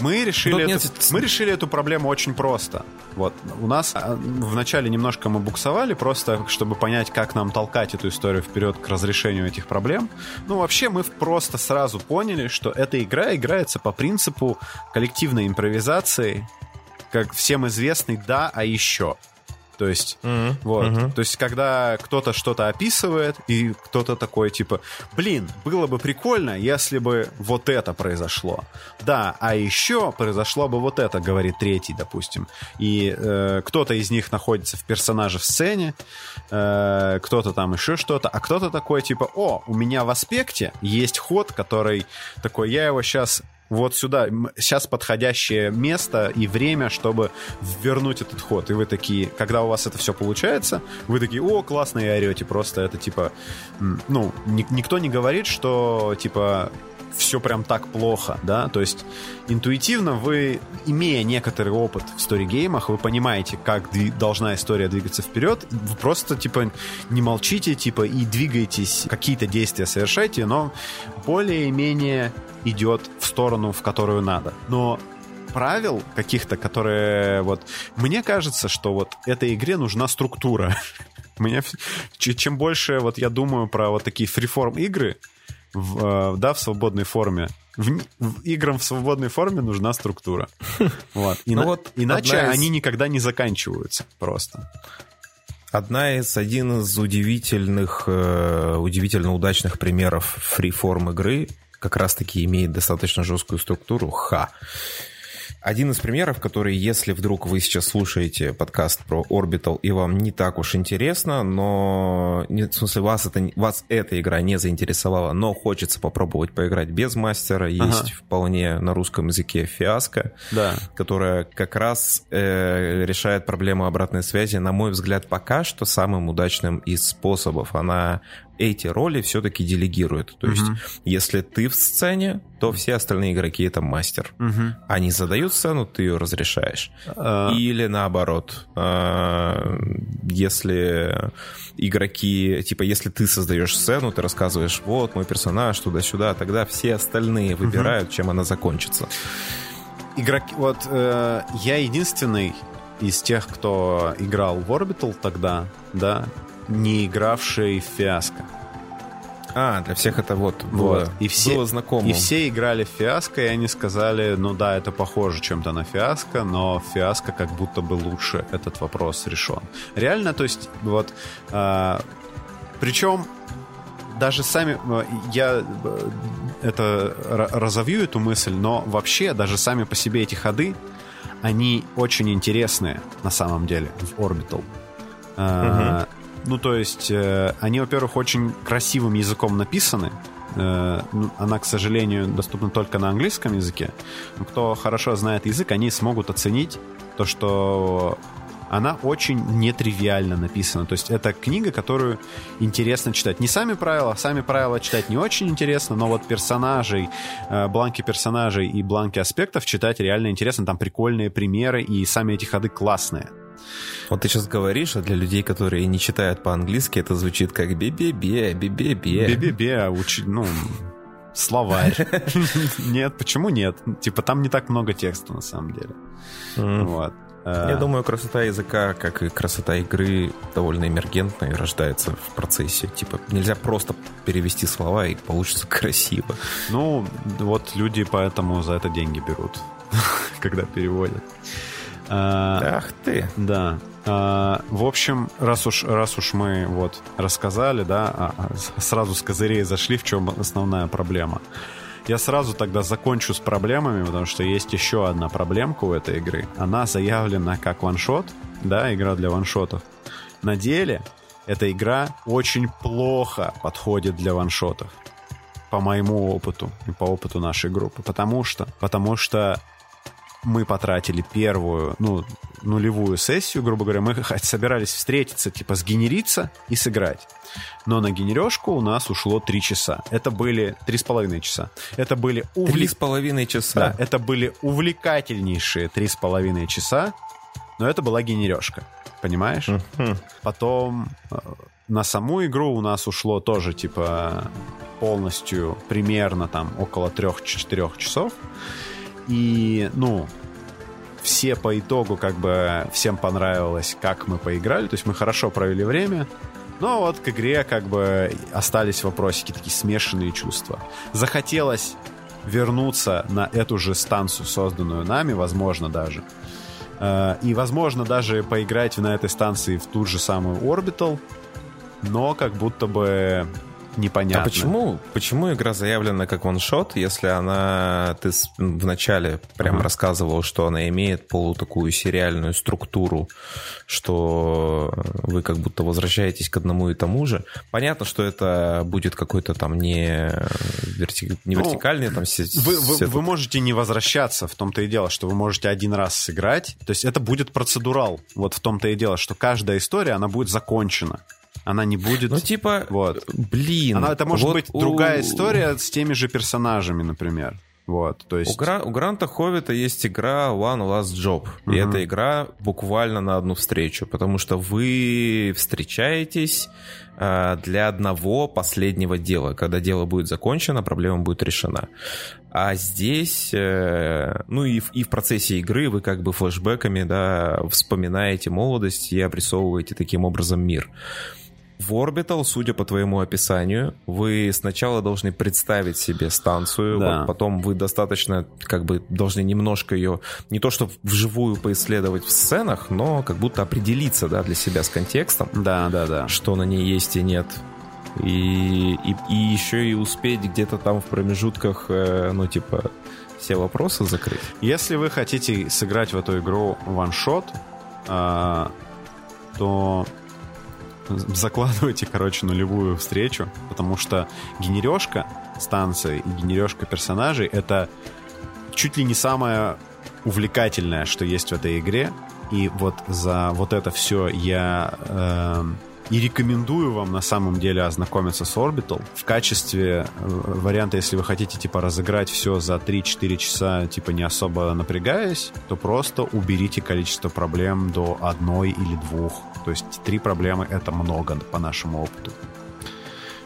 мы решили, эту, нет... мы решили эту проблему очень просто. Вот у нас а, вначале немножко мы буксовали, просто чтобы понять, как нам толкать эту историю вперед к разрешению этих проблем. Ну, вообще, мы просто сразу поняли, что эта игра играется по принципу коллективной импровизации, как всем известный «да, а еще». То есть, mm-hmm. вот. Mm-hmm. То есть, когда кто-то что-то описывает, и кто-то такой, типа, блин, было бы прикольно, если бы вот это произошло. Да, а еще произошло бы вот это, говорит третий, допустим. И э, кто-то из них находится в персонаже в сцене, э, кто-то там еще что-то, а кто-то такой, типа, о, у меня в аспекте есть ход, который такой, я его сейчас вот сюда, сейчас подходящее место и время, чтобы вернуть этот ход. И вы такие, когда у вас это все получается, вы такие, о, классно, и орете. Просто это типа, ну, ни, никто не говорит, что типа все прям так плохо, да, то есть интуитивно вы, имея некоторый опыт в сторигеймах, вы понимаете, как должна история двигаться вперед, вы просто, типа, не молчите, типа, и двигаетесь, какие-то действия совершайте, но более-менее идет в сторону, в которую надо. Но правил каких-то, которые вот... Мне кажется, что вот этой игре нужна структура. Мне, чем больше вот я думаю про вот такие фриформ игры, в, э, да, в свободной форме, в, в играм в свободной форме нужна структура. Вот. И ну вот иначе из... они никогда не заканчиваются просто. Одна из, один из удивительных, э, удивительно удачных примеров фриформ игры как раз-таки имеет достаточно жесткую структуру. Ха. Один из примеров, который, если вдруг вы сейчас слушаете подкаст про Orbital и вам не так уж интересно, но в смысле вас, это, вас эта игра не заинтересовала, но хочется попробовать поиграть без мастера, есть ага. вполне на русском языке фиаско, да. которая как раз э, решает проблему обратной связи, на мой взгляд, пока что самым удачным из способов. Она эти роли все-таки делегируют. То есть, если ты в сцене, то все остальные игроки это мастер. Угу. Они задают сцену, ты ее разрешаешь. А... Или наоборот, а, если игроки, типа, если ты создаешь сцену, ты рассказываешь, вот мой персонаж туда-сюда, тогда все остальные выбирают, угу. чем она закончится. игроки... Вот э, я единственный из тех, кто играл в Orbital тогда, да, не игравший в Фиаско. А, для всех это вот, вот. и все, было знакомо. И все играли в Фиаско, и они сказали, ну да, это похоже чем-то на Фиаско, но Фиаско как будто бы лучше этот вопрос решен. Реально, то есть, вот... Э, причем даже сами... Э, я э, это разовью эту мысль, но вообще даже сами по себе эти ходы, они очень интересные на самом деле в Orbital. Угу. Ну, то есть, э, они, во-первых, очень красивым языком написаны. Э, ну, она, к сожалению, доступна только на английском языке. Но кто хорошо знает язык, они смогут оценить то, что она очень нетривиально написана. То есть это книга, которую интересно читать. Не сами правила, сами правила читать не очень интересно, но вот персонажей, э, бланки персонажей и бланки аспектов читать реально интересно. Там прикольные примеры, и сами эти ходы классные. Вот ты сейчас говоришь, а для людей, которые не читают по-английски, это звучит как бе-бе-бе, бе-бе-бе. Бе-бе-бе, уч... ну, словарь. Нет, почему нет? Типа там не так много текста на самом деле. Вот. Э, Я думаю, красота языка, как и красота игры, довольно эмергентная и рождается в процессе. Типа, нельзя просто перевести слова, и получится красиво. Ну, вот люди поэтому за это деньги берут, когда переводят. А, Ах ты. Да. А, в общем, раз уж, раз уж мы вот рассказали, да, а, а, сразу с козырей зашли, в чем основная проблема. Я сразу тогда закончу с проблемами, потому что есть еще одна проблемка у этой игры. Она заявлена как ваншот, да, игра для ваншотов. На деле эта игра очень плохо подходит для ваншотов. По моему опыту и по опыту нашей группы. Потому что, потому что мы потратили первую, ну, нулевую сессию, грубо говоря, мы собирались встретиться, типа, сгенериться и сыграть. Но на генерешку у нас ушло 3 часа. Это были 3,5 часа. Это были увлек... 3,5 часа? Да, это были увлекательнейшие 3,5 часа, но это была генерешка. Понимаешь? Потом э, на саму игру у нас ушло тоже, типа, полностью примерно там около 3-4 часов. И, ну, все по итогу как бы всем понравилось, как мы поиграли. То есть мы хорошо провели время. Но вот к игре как бы остались вопросики, такие смешанные чувства. Захотелось вернуться на эту же станцию, созданную нами, возможно даже. Э, и, возможно, даже поиграть на этой станции в ту же самую Orbital, но как будто бы непонятно. А почему, почему игра заявлена как ваншот, если она... Ты вначале прям uh-huh. рассказывал, что она имеет полу такую сериальную структуру, что вы как будто возвращаетесь к одному и тому же. Понятно, что это будет какой-то там не, верти... не ну, вертикальный там... Вы, вы, вы можете не возвращаться, в том-то и дело, что вы можете один раз сыграть. То есть это будет процедурал. Вот в том-то и дело, что каждая история, она будет закончена. Она не будет... Ну, типа, вот. блин. Она, это может вот быть у... другая история с теми же персонажами, например. Вот, то есть... у, Гра... у Гранта Ховита есть игра One Last Job. Uh-huh. И эта игра буквально на одну встречу, потому что вы встречаетесь э, для одного последнего дела. Когда дело будет закончено, проблема будет решена. А здесь, э, ну и в, и в процессе игры вы как бы флешбеками, да, вспоминаете молодость и обрисовываете таким образом мир. В Orbital, судя по твоему описанию, вы сначала должны представить себе станцию, да. вот потом вы достаточно как бы должны немножко ее не то что вживую поисследовать в сценах, но как будто определиться, да, для себя с контекстом. Да, да, да. Что на ней есть и нет. И, и, и еще и успеть где-то там в промежутках, э, ну, типа, все вопросы закрыть. Если вы хотите сыграть в эту игру ваншот, э, то закладывайте, короче, нулевую встречу, потому что генерешка станции и генерешка персонажей — это чуть ли не самое увлекательное, что есть в этой игре. И вот за вот это все я э, и рекомендую вам на самом деле ознакомиться с Orbital в качестве э, варианта, если вы хотите типа разыграть все за 3-4 часа, типа не особо напрягаясь, то просто уберите количество проблем до одной или двух. То есть три проблемы это много по нашему опыту.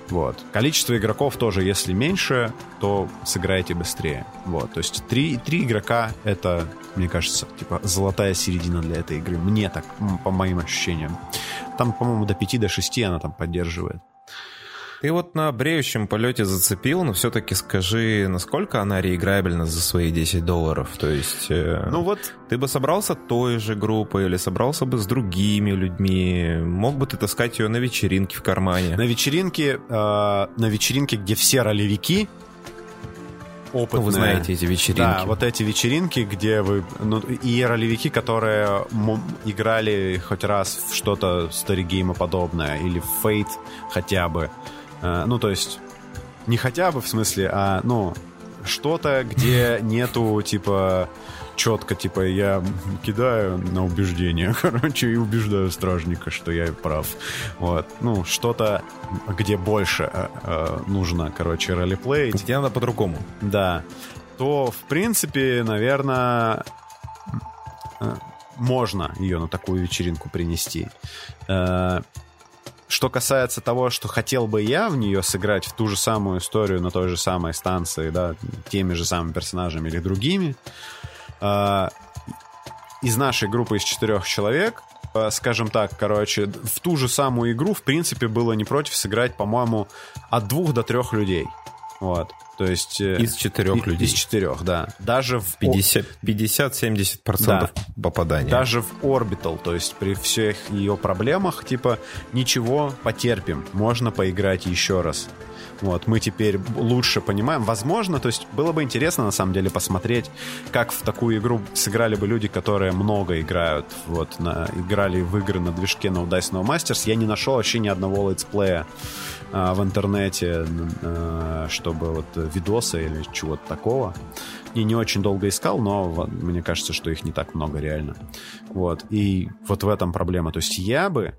Вот. Количество игроков тоже, если меньше, то сыграете быстрее. Вот. То есть три, три игрока — это, мне кажется, типа золотая середина для этой игры. Мне так, по моим ощущениям. Там, по-моему, до 5 до 6 она там поддерживает. Ты вот на бреющем полете зацепил, но все-таки скажи, насколько она реиграбельна за свои 10 долларов? То есть, э, ну вот, ты бы собрался той же группой или собрался бы с другими людьми? Мог бы ты таскать ее на вечеринке в кармане? На вечеринке, э, на вечеринке, где все ролевики, опытные. Ну, вы знаете эти вечеринки. Да, вот эти вечеринки, где вы... Ну, и ролевики, которые играли хоть раз в что-то старигейма подобное, или в Fate хотя бы. Э, ну, то есть, не хотя бы в смысле, а, ну, что-то, где нету, типа, четко, типа, я кидаю на убеждение, короче, и убеждаю стражника, что я прав. Вот. Ну, что-то, где больше э, э, нужно, короче, ролеплей. Где надо по-другому. Да. То, в принципе, наверное, э, можно ее на такую вечеринку принести. Э, что касается того, что хотел бы я в нее сыграть в ту же самую историю на той же самой станции, да, теми же самыми персонажами или другими, э, из нашей группы из четырех человек, э, скажем так, короче, в ту же самую игру, в принципе, было не против сыграть, по-моему, от двух до трех людей. Вот. То есть... Э, из четырех людей. Из четырех, да. Даже в... 50-70% да. попадания. Даже в Orbital, то есть при всех ее проблемах, типа, ничего, потерпим, можно поиграть еще раз. Вот, мы теперь лучше понимаем. Возможно, то есть было бы интересно на самом деле посмотреть, как в такую игру сыграли бы люди, которые много играют. Вот, на, играли в игры на движке Dice No Masters. Я не нашел вообще ни одного летсплея а, в интернете, а, чтобы вот видосы или чего-то такого. И не очень долго искал, но мне кажется, что их не так много реально. Вот. И вот в этом проблема. То есть я бы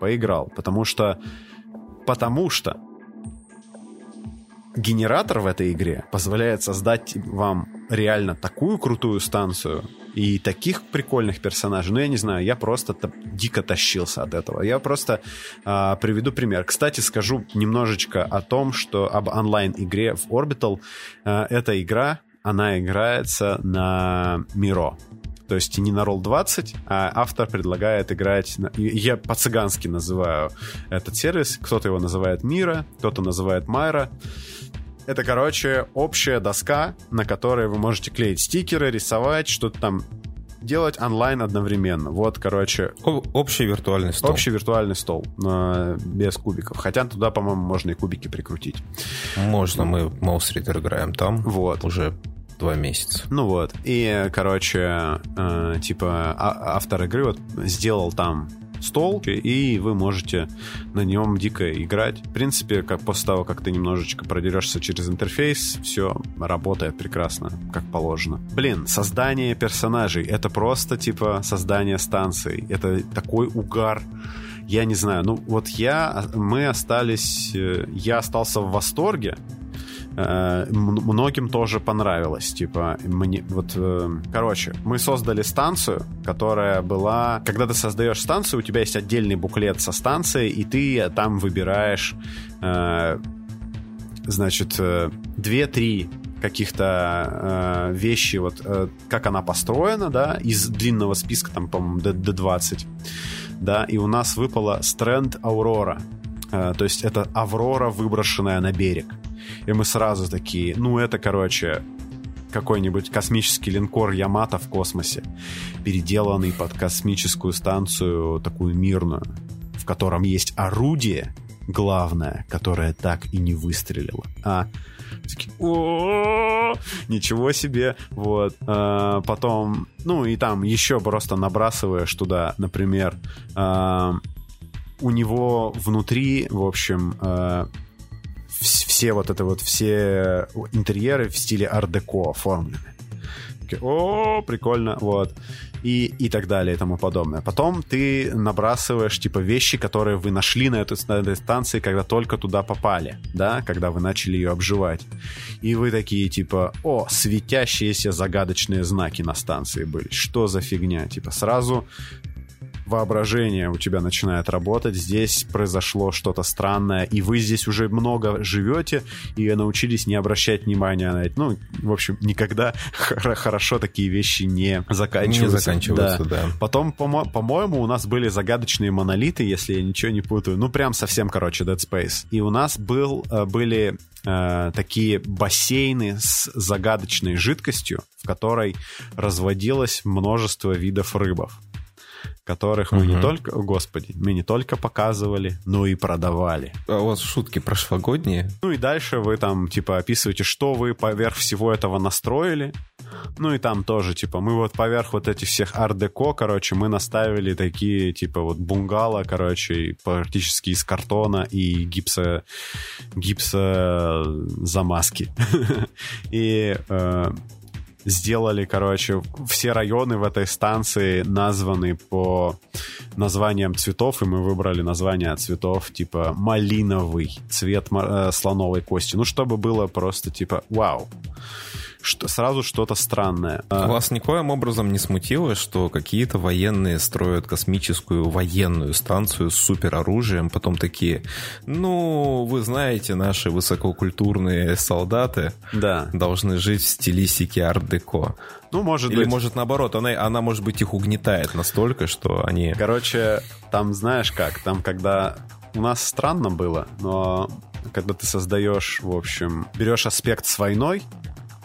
поиграл, потому что потому что генератор в этой игре позволяет создать вам реально такую крутую станцию и таких прикольных персонажей. Ну, я не знаю, я просто дико тащился от этого. Я просто э, приведу пример. Кстати, скажу немножечко о том, что об онлайн-игре в Orbital. Э, эта игра, она играется на Миро. То есть не на Roll20, а автор предлагает играть... На... Я по-цыгански называю этот сервис. Кто-то его называет Мира, кто-то называет Майра. Это, короче, общая доска, на которой вы можете клеить стикеры, рисовать, что-то там делать онлайн одновременно. Вот, короче... Общий виртуальный стол. Общий виртуальный стол, но без кубиков. Хотя туда, по-моему, можно и кубики прикрутить. Можно, мы Mouse Reader играем там. Вот. Уже два месяца. Ну вот. И, короче, э, типа, а, автор игры вот сделал там стол, и вы можете на нем дико играть. В принципе, как после того, как ты немножечко продерешься через интерфейс, все работает прекрасно, как положено. Блин, создание персонажей — это просто, типа, создание станций. Это такой угар я не знаю, ну вот я, мы остались, э, я остался в восторге, э, многим тоже понравилось. Типа, мне вот, э, короче, мы создали станцию, которая была... Когда ты создаешь станцию, у тебя есть отдельный буклет со станцией, и ты там выбираешь, э, значит, э, 2-3 каких-то э, вещи, вот э, как она построена, да, из длинного списка, там, по-моему, до, до 20, да, и у нас выпала Стрэнд Аурора. Э, то есть это Аврора, выброшенная на берег. И мы сразу такие, ну это, короче, какой-нибудь космический линкор Ямато в космосе, переделанный под космическую станцию такую мирную, в котором есть орудие главное, которое так и не выстрелило. А такие, о ничего себе, вот. А, потом, ну и там еще просто набрасываешь туда, например, а, у него внутри, в общем, а, все вот это вот, все интерьеры в стиле ар-деко оформлены. О, прикольно, вот. И, и так далее и тому подобное. Потом ты набрасываешь, типа, вещи, которые вы нашли на, эту, на этой станции, когда только туда попали, да, когда вы начали ее обживать. И вы такие, типа, о, светящиеся загадочные знаки на станции были. Что за фигня? Типа, сразу воображение у тебя начинает работать, здесь произошло что-то странное, и вы здесь уже много живете, и научились не обращать внимания на это. Ну, в общем, никогда хорошо такие вещи не заканчиваются. Не заканчиваются, да. да. Потом, по-моему, у нас были загадочные монолиты, если я ничего не путаю. Ну, прям совсем, короче, Dead Space. И у нас был, э, были э, такие бассейны с загадочной жидкостью, в которой разводилось множество видов рыбов которых мы угу. не только, господи, мы не только показывали, но и продавали. А у вас шутки прошлогодние? Ну и дальше вы там, типа, описываете, что вы поверх всего этого настроили. Ну и там тоже, типа, мы вот поверх вот этих всех ар-деко, короче, мы наставили такие, типа, вот бунгало, короче, практически из картона и гипса, гипса замазки. И э, сделали, короче, все районы в этой станции названы по названиям цветов, и мы выбрали название цветов типа малиновый, цвет э, слоновой кости. Ну, чтобы было просто типа вау что, сразу что-то странное. А вас никоим образом не смутило, что какие-то военные строят космическую военную станцию с супероружием, потом такие, ну, вы знаете, наши высококультурные солдаты да. должны жить в стилистике арт-деко. Ну, может Или, быть. может, наоборот, она, она, может быть, их угнетает настолько, что они... Короче, там знаешь как, там когда... У нас странно было, но когда ты создаешь, в общем, берешь аспект с войной,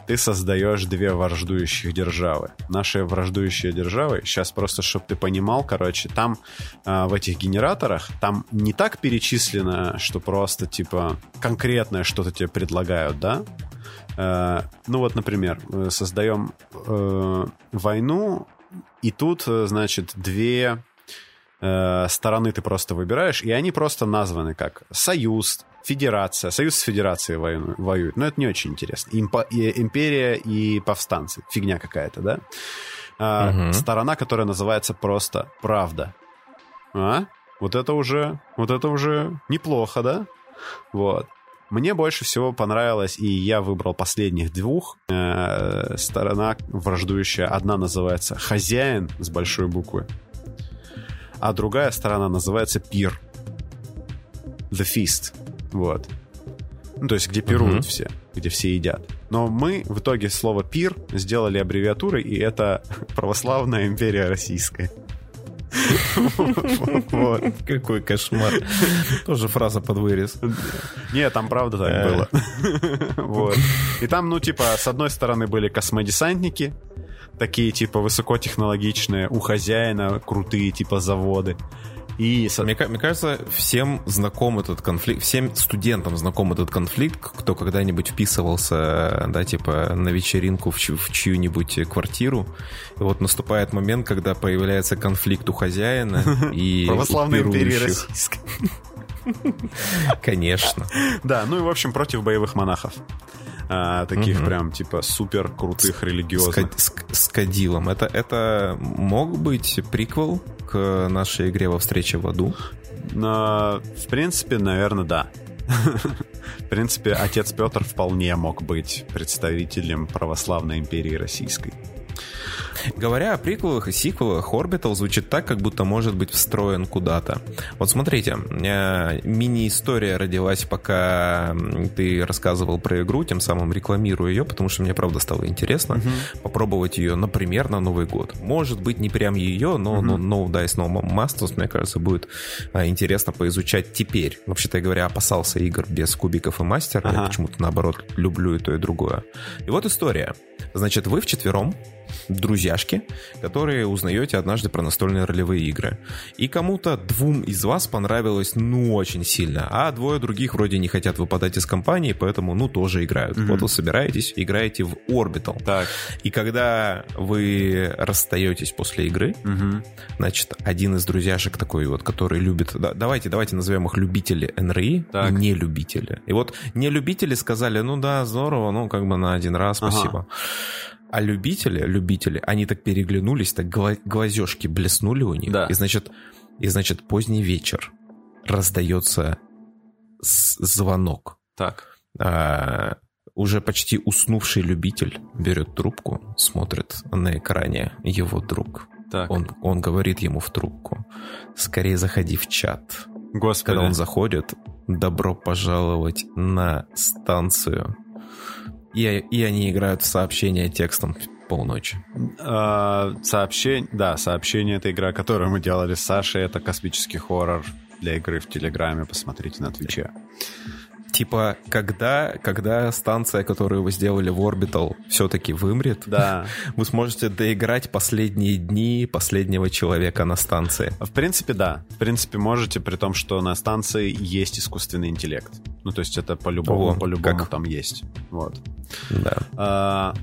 ты создаешь две враждующих державы. Наши враждующие державы, сейчас просто, чтобы ты понимал, короче, там э, в этих генераторах, там не так перечислено, что просто, типа, конкретное что-то тебе предлагают, да? Э, ну вот, например, создаем э, войну, и тут, значит, две э, стороны ты просто выбираешь, и они просто названы как Союз, Федерация, Союз с Федерацией воюют, воюют. Но это не очень интересно. Импо, и, империя и повстанцы. Фигня какая-то, да? А, угу. Сторона, которая называется просто Правда. А? Вот это уже, вот это уже неплохо, да? Вот. Мне больше всего понравилось, и я выбрал последних двух. Э, сторона враждующая. Одна называется «Хозяин» с большой буквы, а другая сторона называется «Пир». The Feast. Вот. Ну, то есть, где пируют uh-huh. все, где все едят. Но мы в итоге слово «пир» сделали аббревиатурой, и это православная империя российская. Какой кошмар. Тоже фраза под вырез. Не, там правда так э. было. Вот. И там, ну, типа, с одной стороны были космодесантники, такие, типа, высокотехнологичные, у хозяина крутые, типа, заводы. И... Мне, мне кажется, всем знаком этот конфликт, всем студентам знаком этот конфликт, кто когда-нибудь вписывался, да, типа, на вечеринку в, чью- в чью-нибудь квартиру. И вот наступает момент, когда появляется конфликт у хозяина и Православной империи российской. Конечно. Да, ну и, в общем, против боевых монахов. А, таких угу. прям типа супер крутых религиозных. С, с, с кадилом. Это, это мог быть приквел к нашей игре во встрече в аду? Но, в принципе, наверное, да. В принципе, отец Петр вполне мог быть представителем православной империи российской. Говоря о приквелах и сиквелах, Orbital звучит так, как будто может быть встроен куда-то. Вот смотрите, э, мини-история родилась, пока ты рассказывал про игру, тем самым рекламирую ее, потому что мне, правда, стало интересно uh-huh. попробовать ее, например, на Новый год. Может быть, не прям ее, но uh-huh. No, no Dice No Masters, мне кажется, будет а, интересно поизучать теперь. Вообще-то говоря, опасался игр без кубиков и мастера, uh-huh. я почему-то, наоборот, люблю и то, и другое. И вот история. Значит, вы вчетвером друзьяшки, которые узнаете однажды про настольные ролевые игры. И кому-то двум из вас понравилось ну очень сильно, а двое других вроде не хотят выпадать из компании, поэтому ну тоже играют. Mm-hmm. Вот вы собираетесь, играете в Orbital. Так. И когда вы расстаетесь после игры, mm-hmm. значит, один из друзьяшек такой вот, который любит... Да, давайте, давайте назовем их любители НРИ так. и нелюбители. И вот нелюбители сказали, ну да, здорово, ну как бы на один раз, спасибо. Ага. А любители, любители, они так переглянулись, так глазешки блеснули у них. Да. И значит, и значит, поздний вечер раздается звонок. Так. А, уже почти уснувший любитель берет трубку, смотрит на экране его друг. Так. Он, он говорит ему в трубку. скорее заходи в чат. Господи. Когда он заходит, добро пожаловать на станцию. И, и они играют в сообщения текстом полночи. А, сообщение, да, сообщение это игра, которую мы делали с Сашей, это космический хоррор для игры в Телеграме, посмотрите на Твиче. Типа, когда, когда станция, которую вы сделали в Orbital, все-таки вымрет, да. вы сможете доиграть последние дни последнего человека на станции. В принципе, да. В принципе, можете, при том, что на станции есть искусственный интеллект. Ну, то есть это по-любому, по-любому там есть. Вот. Да. А,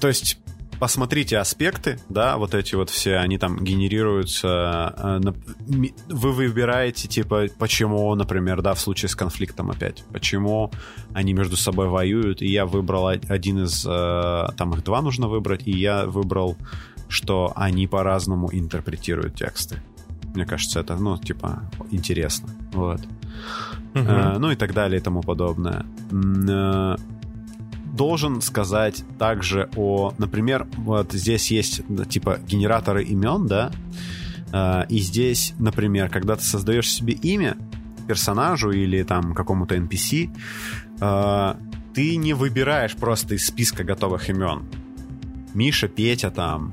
то есть посмотрите аспекты, да, вот эти вот все, они там генерируются. Э, вы выбираете, типа, почему, например, да, в случае с конфликтом опять, почему они между собой воюют, и я выбрал один из, э, там их два нужно выбрать, и я выбрал, что они по-разному интерпретируют тексты. Мне кажется, это, ну, типа, интересно. Вот. Угу. Ну и так далее и тому подобное должен сказать также о, например, вот здесь есть типа генераторы имен, да, а, и здесь, например, когда ты создаешь себе имя персонажу или там какому-то NPC, а, ты не выбираешь просто из списка готовых имен. Миша, Петя там,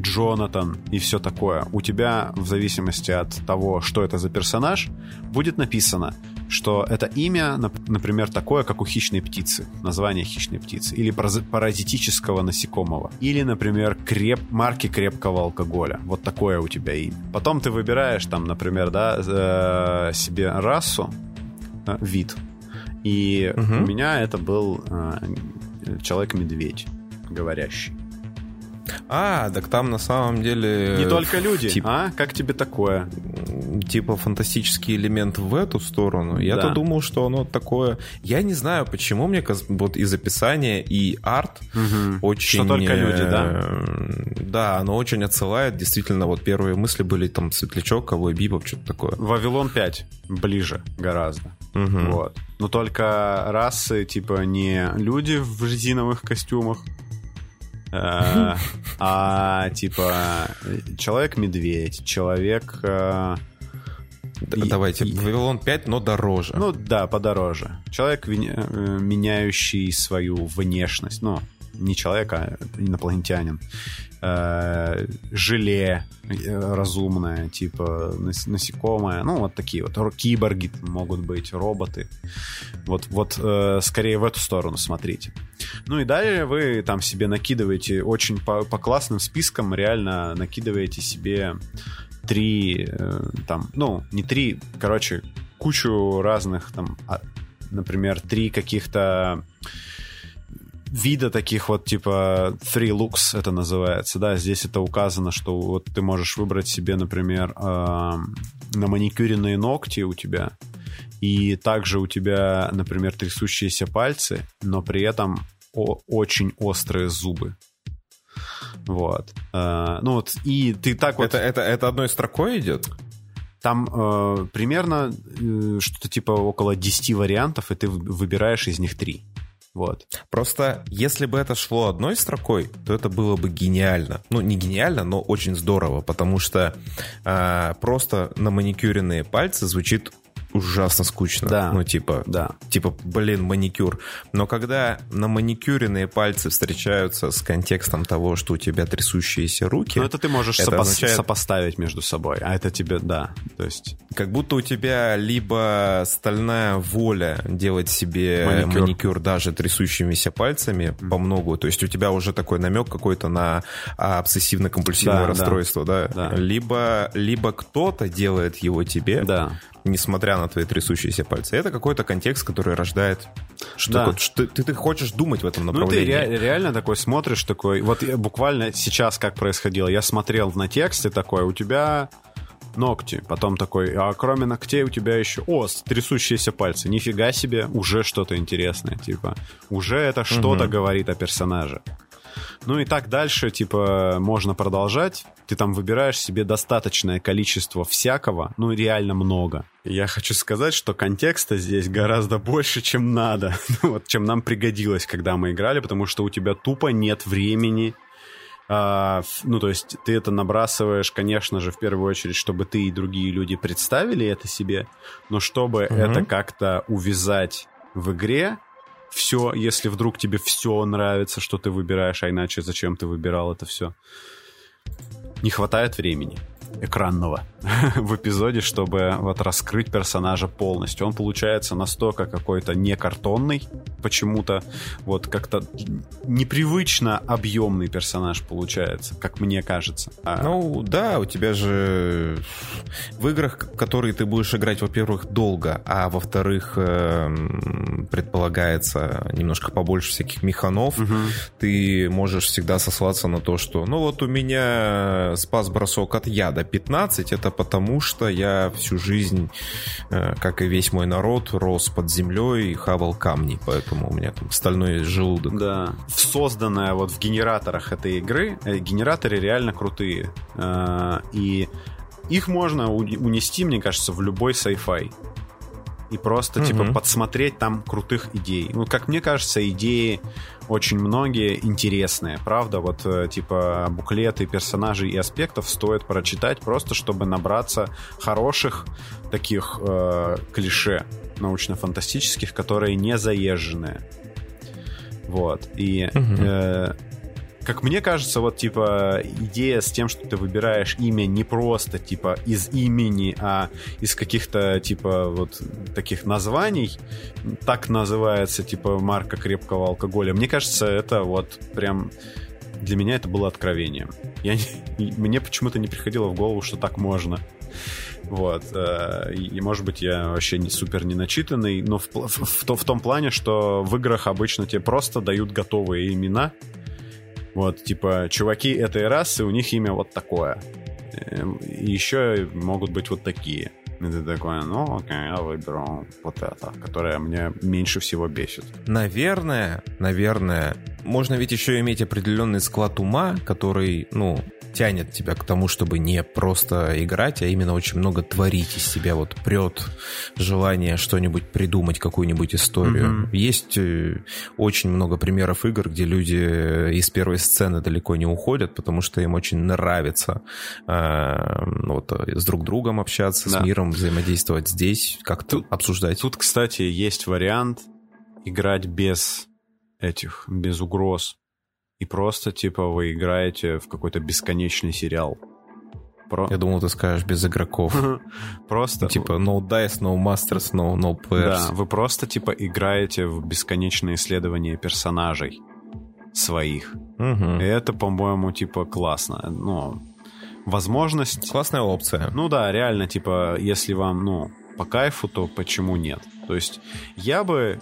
Джонатан и все такое. У тебя, в зависимости от того, что это за персонаж, будет написано, что это имя, например, такое, как у хищной птицы, название хищной птицы, или паразитического насекомого, или, например, креп, марки крепкого алкоголя. Вот такое у тебя имя. Потом ты выбираешь там, например, да, э, себе расу, э, вид. И угу. у меня это был э, человек-медведь говорящий. А, так там на самом деле... Не только люди, тип... а? Как тебе такое? Типа фантастический элемент в эту сторону. Я-то да. думал, что оно такое... Я не знаю, почему мне вот из описания и арт угу. очень... Что только люди, да? Да, оно очень отсылает. Действительно, вот первые мысли были там Светлячок, Ковой Бибоп, что-то такое. Вавилон 5 ближе гораздо. Угу. Вот. Но только расы, типа, не люди в резиновых костюмах, Э, а типа человек-медведь, человек... Э, давайте, Вавилон 5, но дороже. Ну да, подороже. Человек, э, меняющий свою внешность. Ну, не человек, а инопланетянин. Э, желе э, разумное, типа насекомое, ну вот такие вот киборги могут быть, роботы. Вот, вот э, скорее в эту сторону смотрите. Ну и далее вы там себе накидываете очень по, по классным спискам, реально накидываете себе три, там, ну, не три, короче, кучу разных там, а, например, три каких-то вида таких вот типа three looks это называется, да, здесь это указано, что вот ты можешь выбрать себе, например, э, на маникюренные ногти у тебя, и также у тебя, например, трясущиеся пальцы, но при этом очень острые зубы. Вот. Э, ну вот, и ты так вот... Это, это, это одной строкой идет? Там э, примерно э, что-то типа около 10 вариантов, и ты выбираешь из них 3. Вот. Просто если бы это шло одной строкой, то это было бы гениально. Ну, не гениально, но очень здорово, потому что э, просто на маникюренные пальцы звучит ужасно скучно. Да. Ну, типа, да. типа, блин, маникюр. Но когда на маникюренные пальцы встречаются с контекстом того, что у тебя трясущиеся руки... Ну, это ты можешь это сопо- означает... сопоставить между собой, а это тебе, да, то есть... Как будто у тебя либо стальная воля делать себе маникюр, маникюр даже трясущимися пальцами mm. по многу, то есть у тебя уже такой намек какой-то на обсессивно-компульсивное да, расстройство, да, да? да. Либо, либо кто-то делает его тебе, да несмотря на твои трясущиеся пальцы. Это какой-то контекст, который рождает... Что, да. такое, что ты, ты хочешь думать в этом направлении. Ну, ты ре- реально такой смотришь, такой... Вот буквально сейчас как происходило. Я смотрел на тексте такой, у тебя ногти. Потом такой, а кроме ногтей у тебя еще... О, трясущиеся пальцы. Нифига себе, уже что-то интересное. Типа, уже это что-то угу. говорит о персонаже. Ну и так дальше, типа, можно продолжать. Ты там выбираешь себе достаточное количество всякого, ну реально много. Я хочу сказать, что контекста здесь гораздо больше, чем надо. вот, чем нам пригодилось, когда мы играли, потому что у тебя тупо нет времени А, ну, то есть ты это набрасываешь, конечно же, в первую очередь, чтобы ты и другие люди представили это себе, но чтобы угу. это как-то увязать в игре, все, если вдруг тебе все нравится, что ты выбираешь, а иначе зачем ты выбирал это все, не хватает времени экранного в эпизоде, чтобы вот раскрыть персонажа полностью. Он получается настолько какой-то не картонный почему-то, вот как-то непривычно объемный персонаж получается, как мне кажется. А... Ну да, у тебя же в играх, которые ты будешь играть, во-первых, долго, а во-вторых, эм, предполагается немножко побольше всяких механов, угу. ты можешь всегда сослаться на то, что ну вот у меня спас бросок от яда 15, это потому, что я всю жизнь, э, как и весь мой народ, рос под землей и хавал камни, поэтому у меня там стальной желудок. Да. Созданная вот в генераторах этой игры, э, генераторы реально крутые. Э, и их можно унести, мне кажется, в любой sci-fi и просто, угу. типа, подсмотреть там крутых идей. Ну, как мне кажется, идеи очень многие интересные, правда? Вот, э, типа, буклеты персонажей и аспектов стоит прочитать просто, чтобы набраться хороших таких э, клише научно-фантастических, которые не заезженные. Вот. И угу. э, как мне кажется, вот, типа, идея с тем, что ты выбираешь имя не просто, типа, из имени, а из каких-то, типа, вот таких названий, так называется, типа, марка крепкого алкоголя. Мне кажется, это вот прям для меня это было откровением. Я не, мне почему-то не приходило в голову, что так можно. Вот. Э, и, может быть, я вообще не супер не начитанный, но в, в, в, в том плане, что в играх обычно тебе просто дают готовые имена, вот, типа, чуваки этой расы, у них имя вот такое. Эм, еще могут быть вот такие. И ты такой, ну окей, я выберу вот это, которое мне меньше всего бесит. Наверное, наверное, можно ведь еще иметь определенный склад ума, который, ну, тянет тебя к тому, чтобы не просто играть, а именно очень много творить из себя. Вот прет желание что-нибудь придумать, какую-нибудь историю. Mm-hmm. Есть э, очень много примеров игр, где люди из первой сцены далеко не уходят, потому что им очень нравится э, вот, с друг другом общаться, да. с миром взаимодействовать здесь, как-то обсуждать. Тут, кстати, есть вариант играть без этих, без угроз и просто, типа, вы играете в какой-то бесконечный сериал. Про... Я думал, ты скажешь без игроков. Просто... Типа no dice, no masters, no, no players. Да, вы просто, типа, играете в бесконечные исследования персонажей своих. И это, по-моему, типа, классно. Ну, возможность... Классная опция. Ну да, реально, типа, если вам, ну, по кайфу, то почему нет? То есть я бы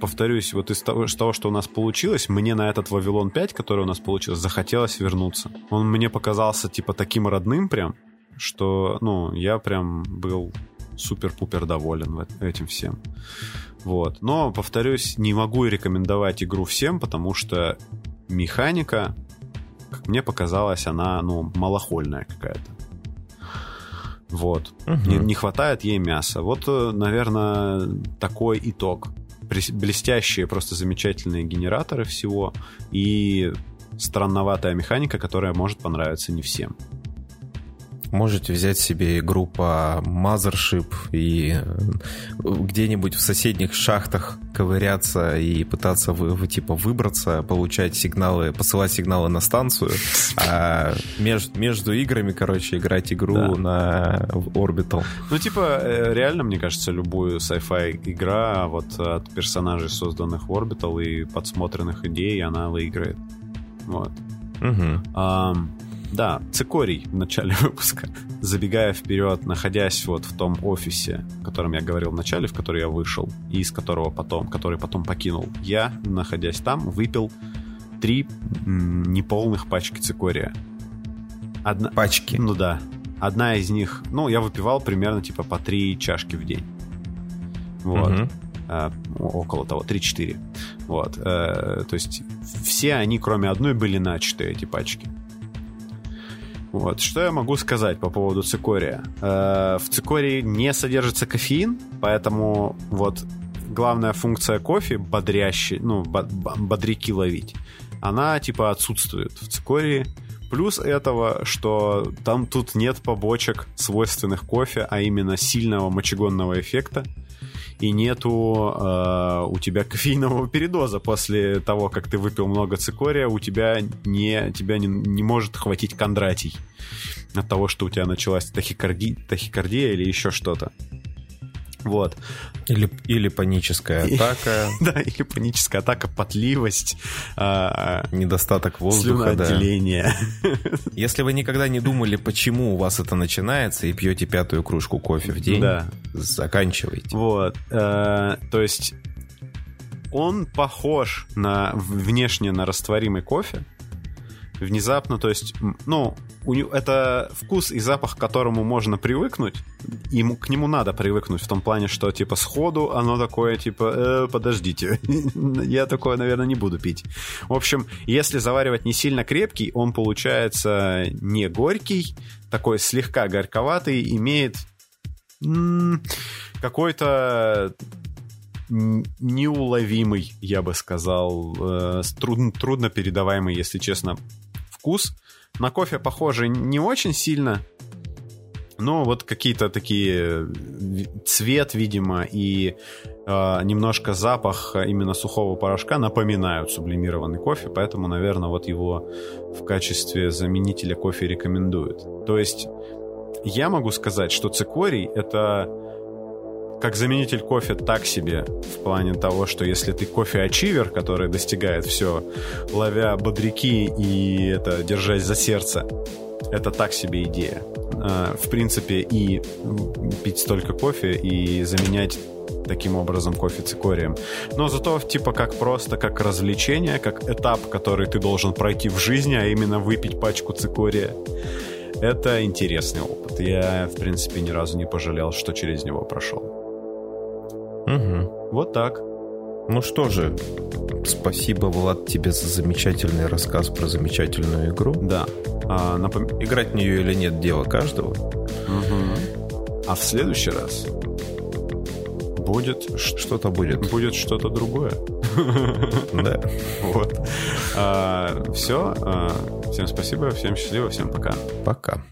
повторюсь, вот из того, того, что у нас получилось, мне на этот Вавилон 5, который у нас получился, захотелось вернуться. Он мне показался, типа, таким родным прям, что, ну, я прям был супер-пупер доволен этим всем. Вот. Но, повторюсь, не могу рекомендовать игру всем, потому что механика, как мне показалось, она, ну, малохольная какая-то. Вот. Угу. Не, не хватает ей мяса. Вот, э, наверное, такой итог блестящие, просто замечательные генераторы всего и странноватая механика, которая может понравиться не всем. Можете взять себе игру по Mothership и э, где-нибудь в соседних шахтах ковыряться и пытаться вы, вы, типа выбраться, получать сигналы, посылать сигналы на станцию, а между, между играми, короче, играть игру да. на Orbital. Ну, типа, э, реально, мне кажется, любую sci-fi игра вот от персонажей, созданных в Orbital и подсмотренных идей, она выиграет. Вот. Угу. Um, да, цикорий в начале выпуска. Забегая вперед, находясь вот в том офисе, о котором я говорил в начале, в который я вышел, и из которого потом, который потом покинул, я, находясь там, выпил три неполных пачки цикория. Одна... Пачки? Ну да. Одна из них, ну, я выпивал примерно типа по три чашки в день. Вот. Угу. А, около того, 3-4. Вот. А, то есть все они, кроме одной, были начаты, эти пачки. Вот. Что я могу сказать по поводу цикория? Э, в цикории не содержится кофеин, поэтому вот главная функция кофе бодрящий, ну, бодряки ловить. она типа отсутствует в цикории. Плюс этого, что там тут нет побочек свойственных кофе, а именно сильного мочегонного эффекта и нету э, у тебя кофейного передоза после того, как ты выпил много цикория, у тебя не, тебя не, не может хватить кондратий от того, что у тебя началась тахикарди, тахикардия или еще что-то. Вот. Или, или паническая атака. Да, или паническая атака, потливость. А, Недостаток воздуха. Слюноотделение. Если вы никогда не думали, почему у вас это начинается, и пьете пятую кружку кофе в день, заканчивайте. Вот. Э, то есть он похож на внешне на растворимый кофе. Внезапно, то есть, ну, у него, это вкус и запах, к которому можно привыкнуть, ему, к нему надо привыкнуть в том плане, что, типа, сходу оно такое, типа, э, подождите, я такое, наверное, не буду пить. В общем, если заваривать не сильно крепкий, он получается не горький, такой слегка горьковатый, имеет какой-то неуловимый, я бы сказал, э, трудно, трудно передаваемый, если честно, вкус. На кофе похоже не очень сильно, но вот какие-то такие цвет, видимо, и э, немножко запах именно сухого порошка напоминают сублимированный кофе, поэтому, наверное, вот его в качестве заменителя кофе рекомендуют. То есть я могу сказать, что цикорий — это как заменитель кофе так себе, в плане того, что если ты кофе-ачивер, который достигает все, ловя бодряки и это, держась за сердце, это так себе идея. А, в принципе, и пить столько кофе, и заменять таким образом кофе цикорием. Но зато типа как просто, как развлечение, как этап, который ты должен пройти в жизни, а именно выпить пачку цикория. Это интересный опыт. Я, в принципе, ни разу не пожалел, что через него прошел. Угу. Вот так. Ну что же, спасибо, Влад, тебе за замечательный рассказ про замечательную игру. Да. А, напом... Играть в нее или нет, дело каждого. Угу. А в следующий раз будет что-то будет. Будет что-то другое. Да. Вот. А, все. А, всем спасибо, всем счастливо, всем пока. Пока.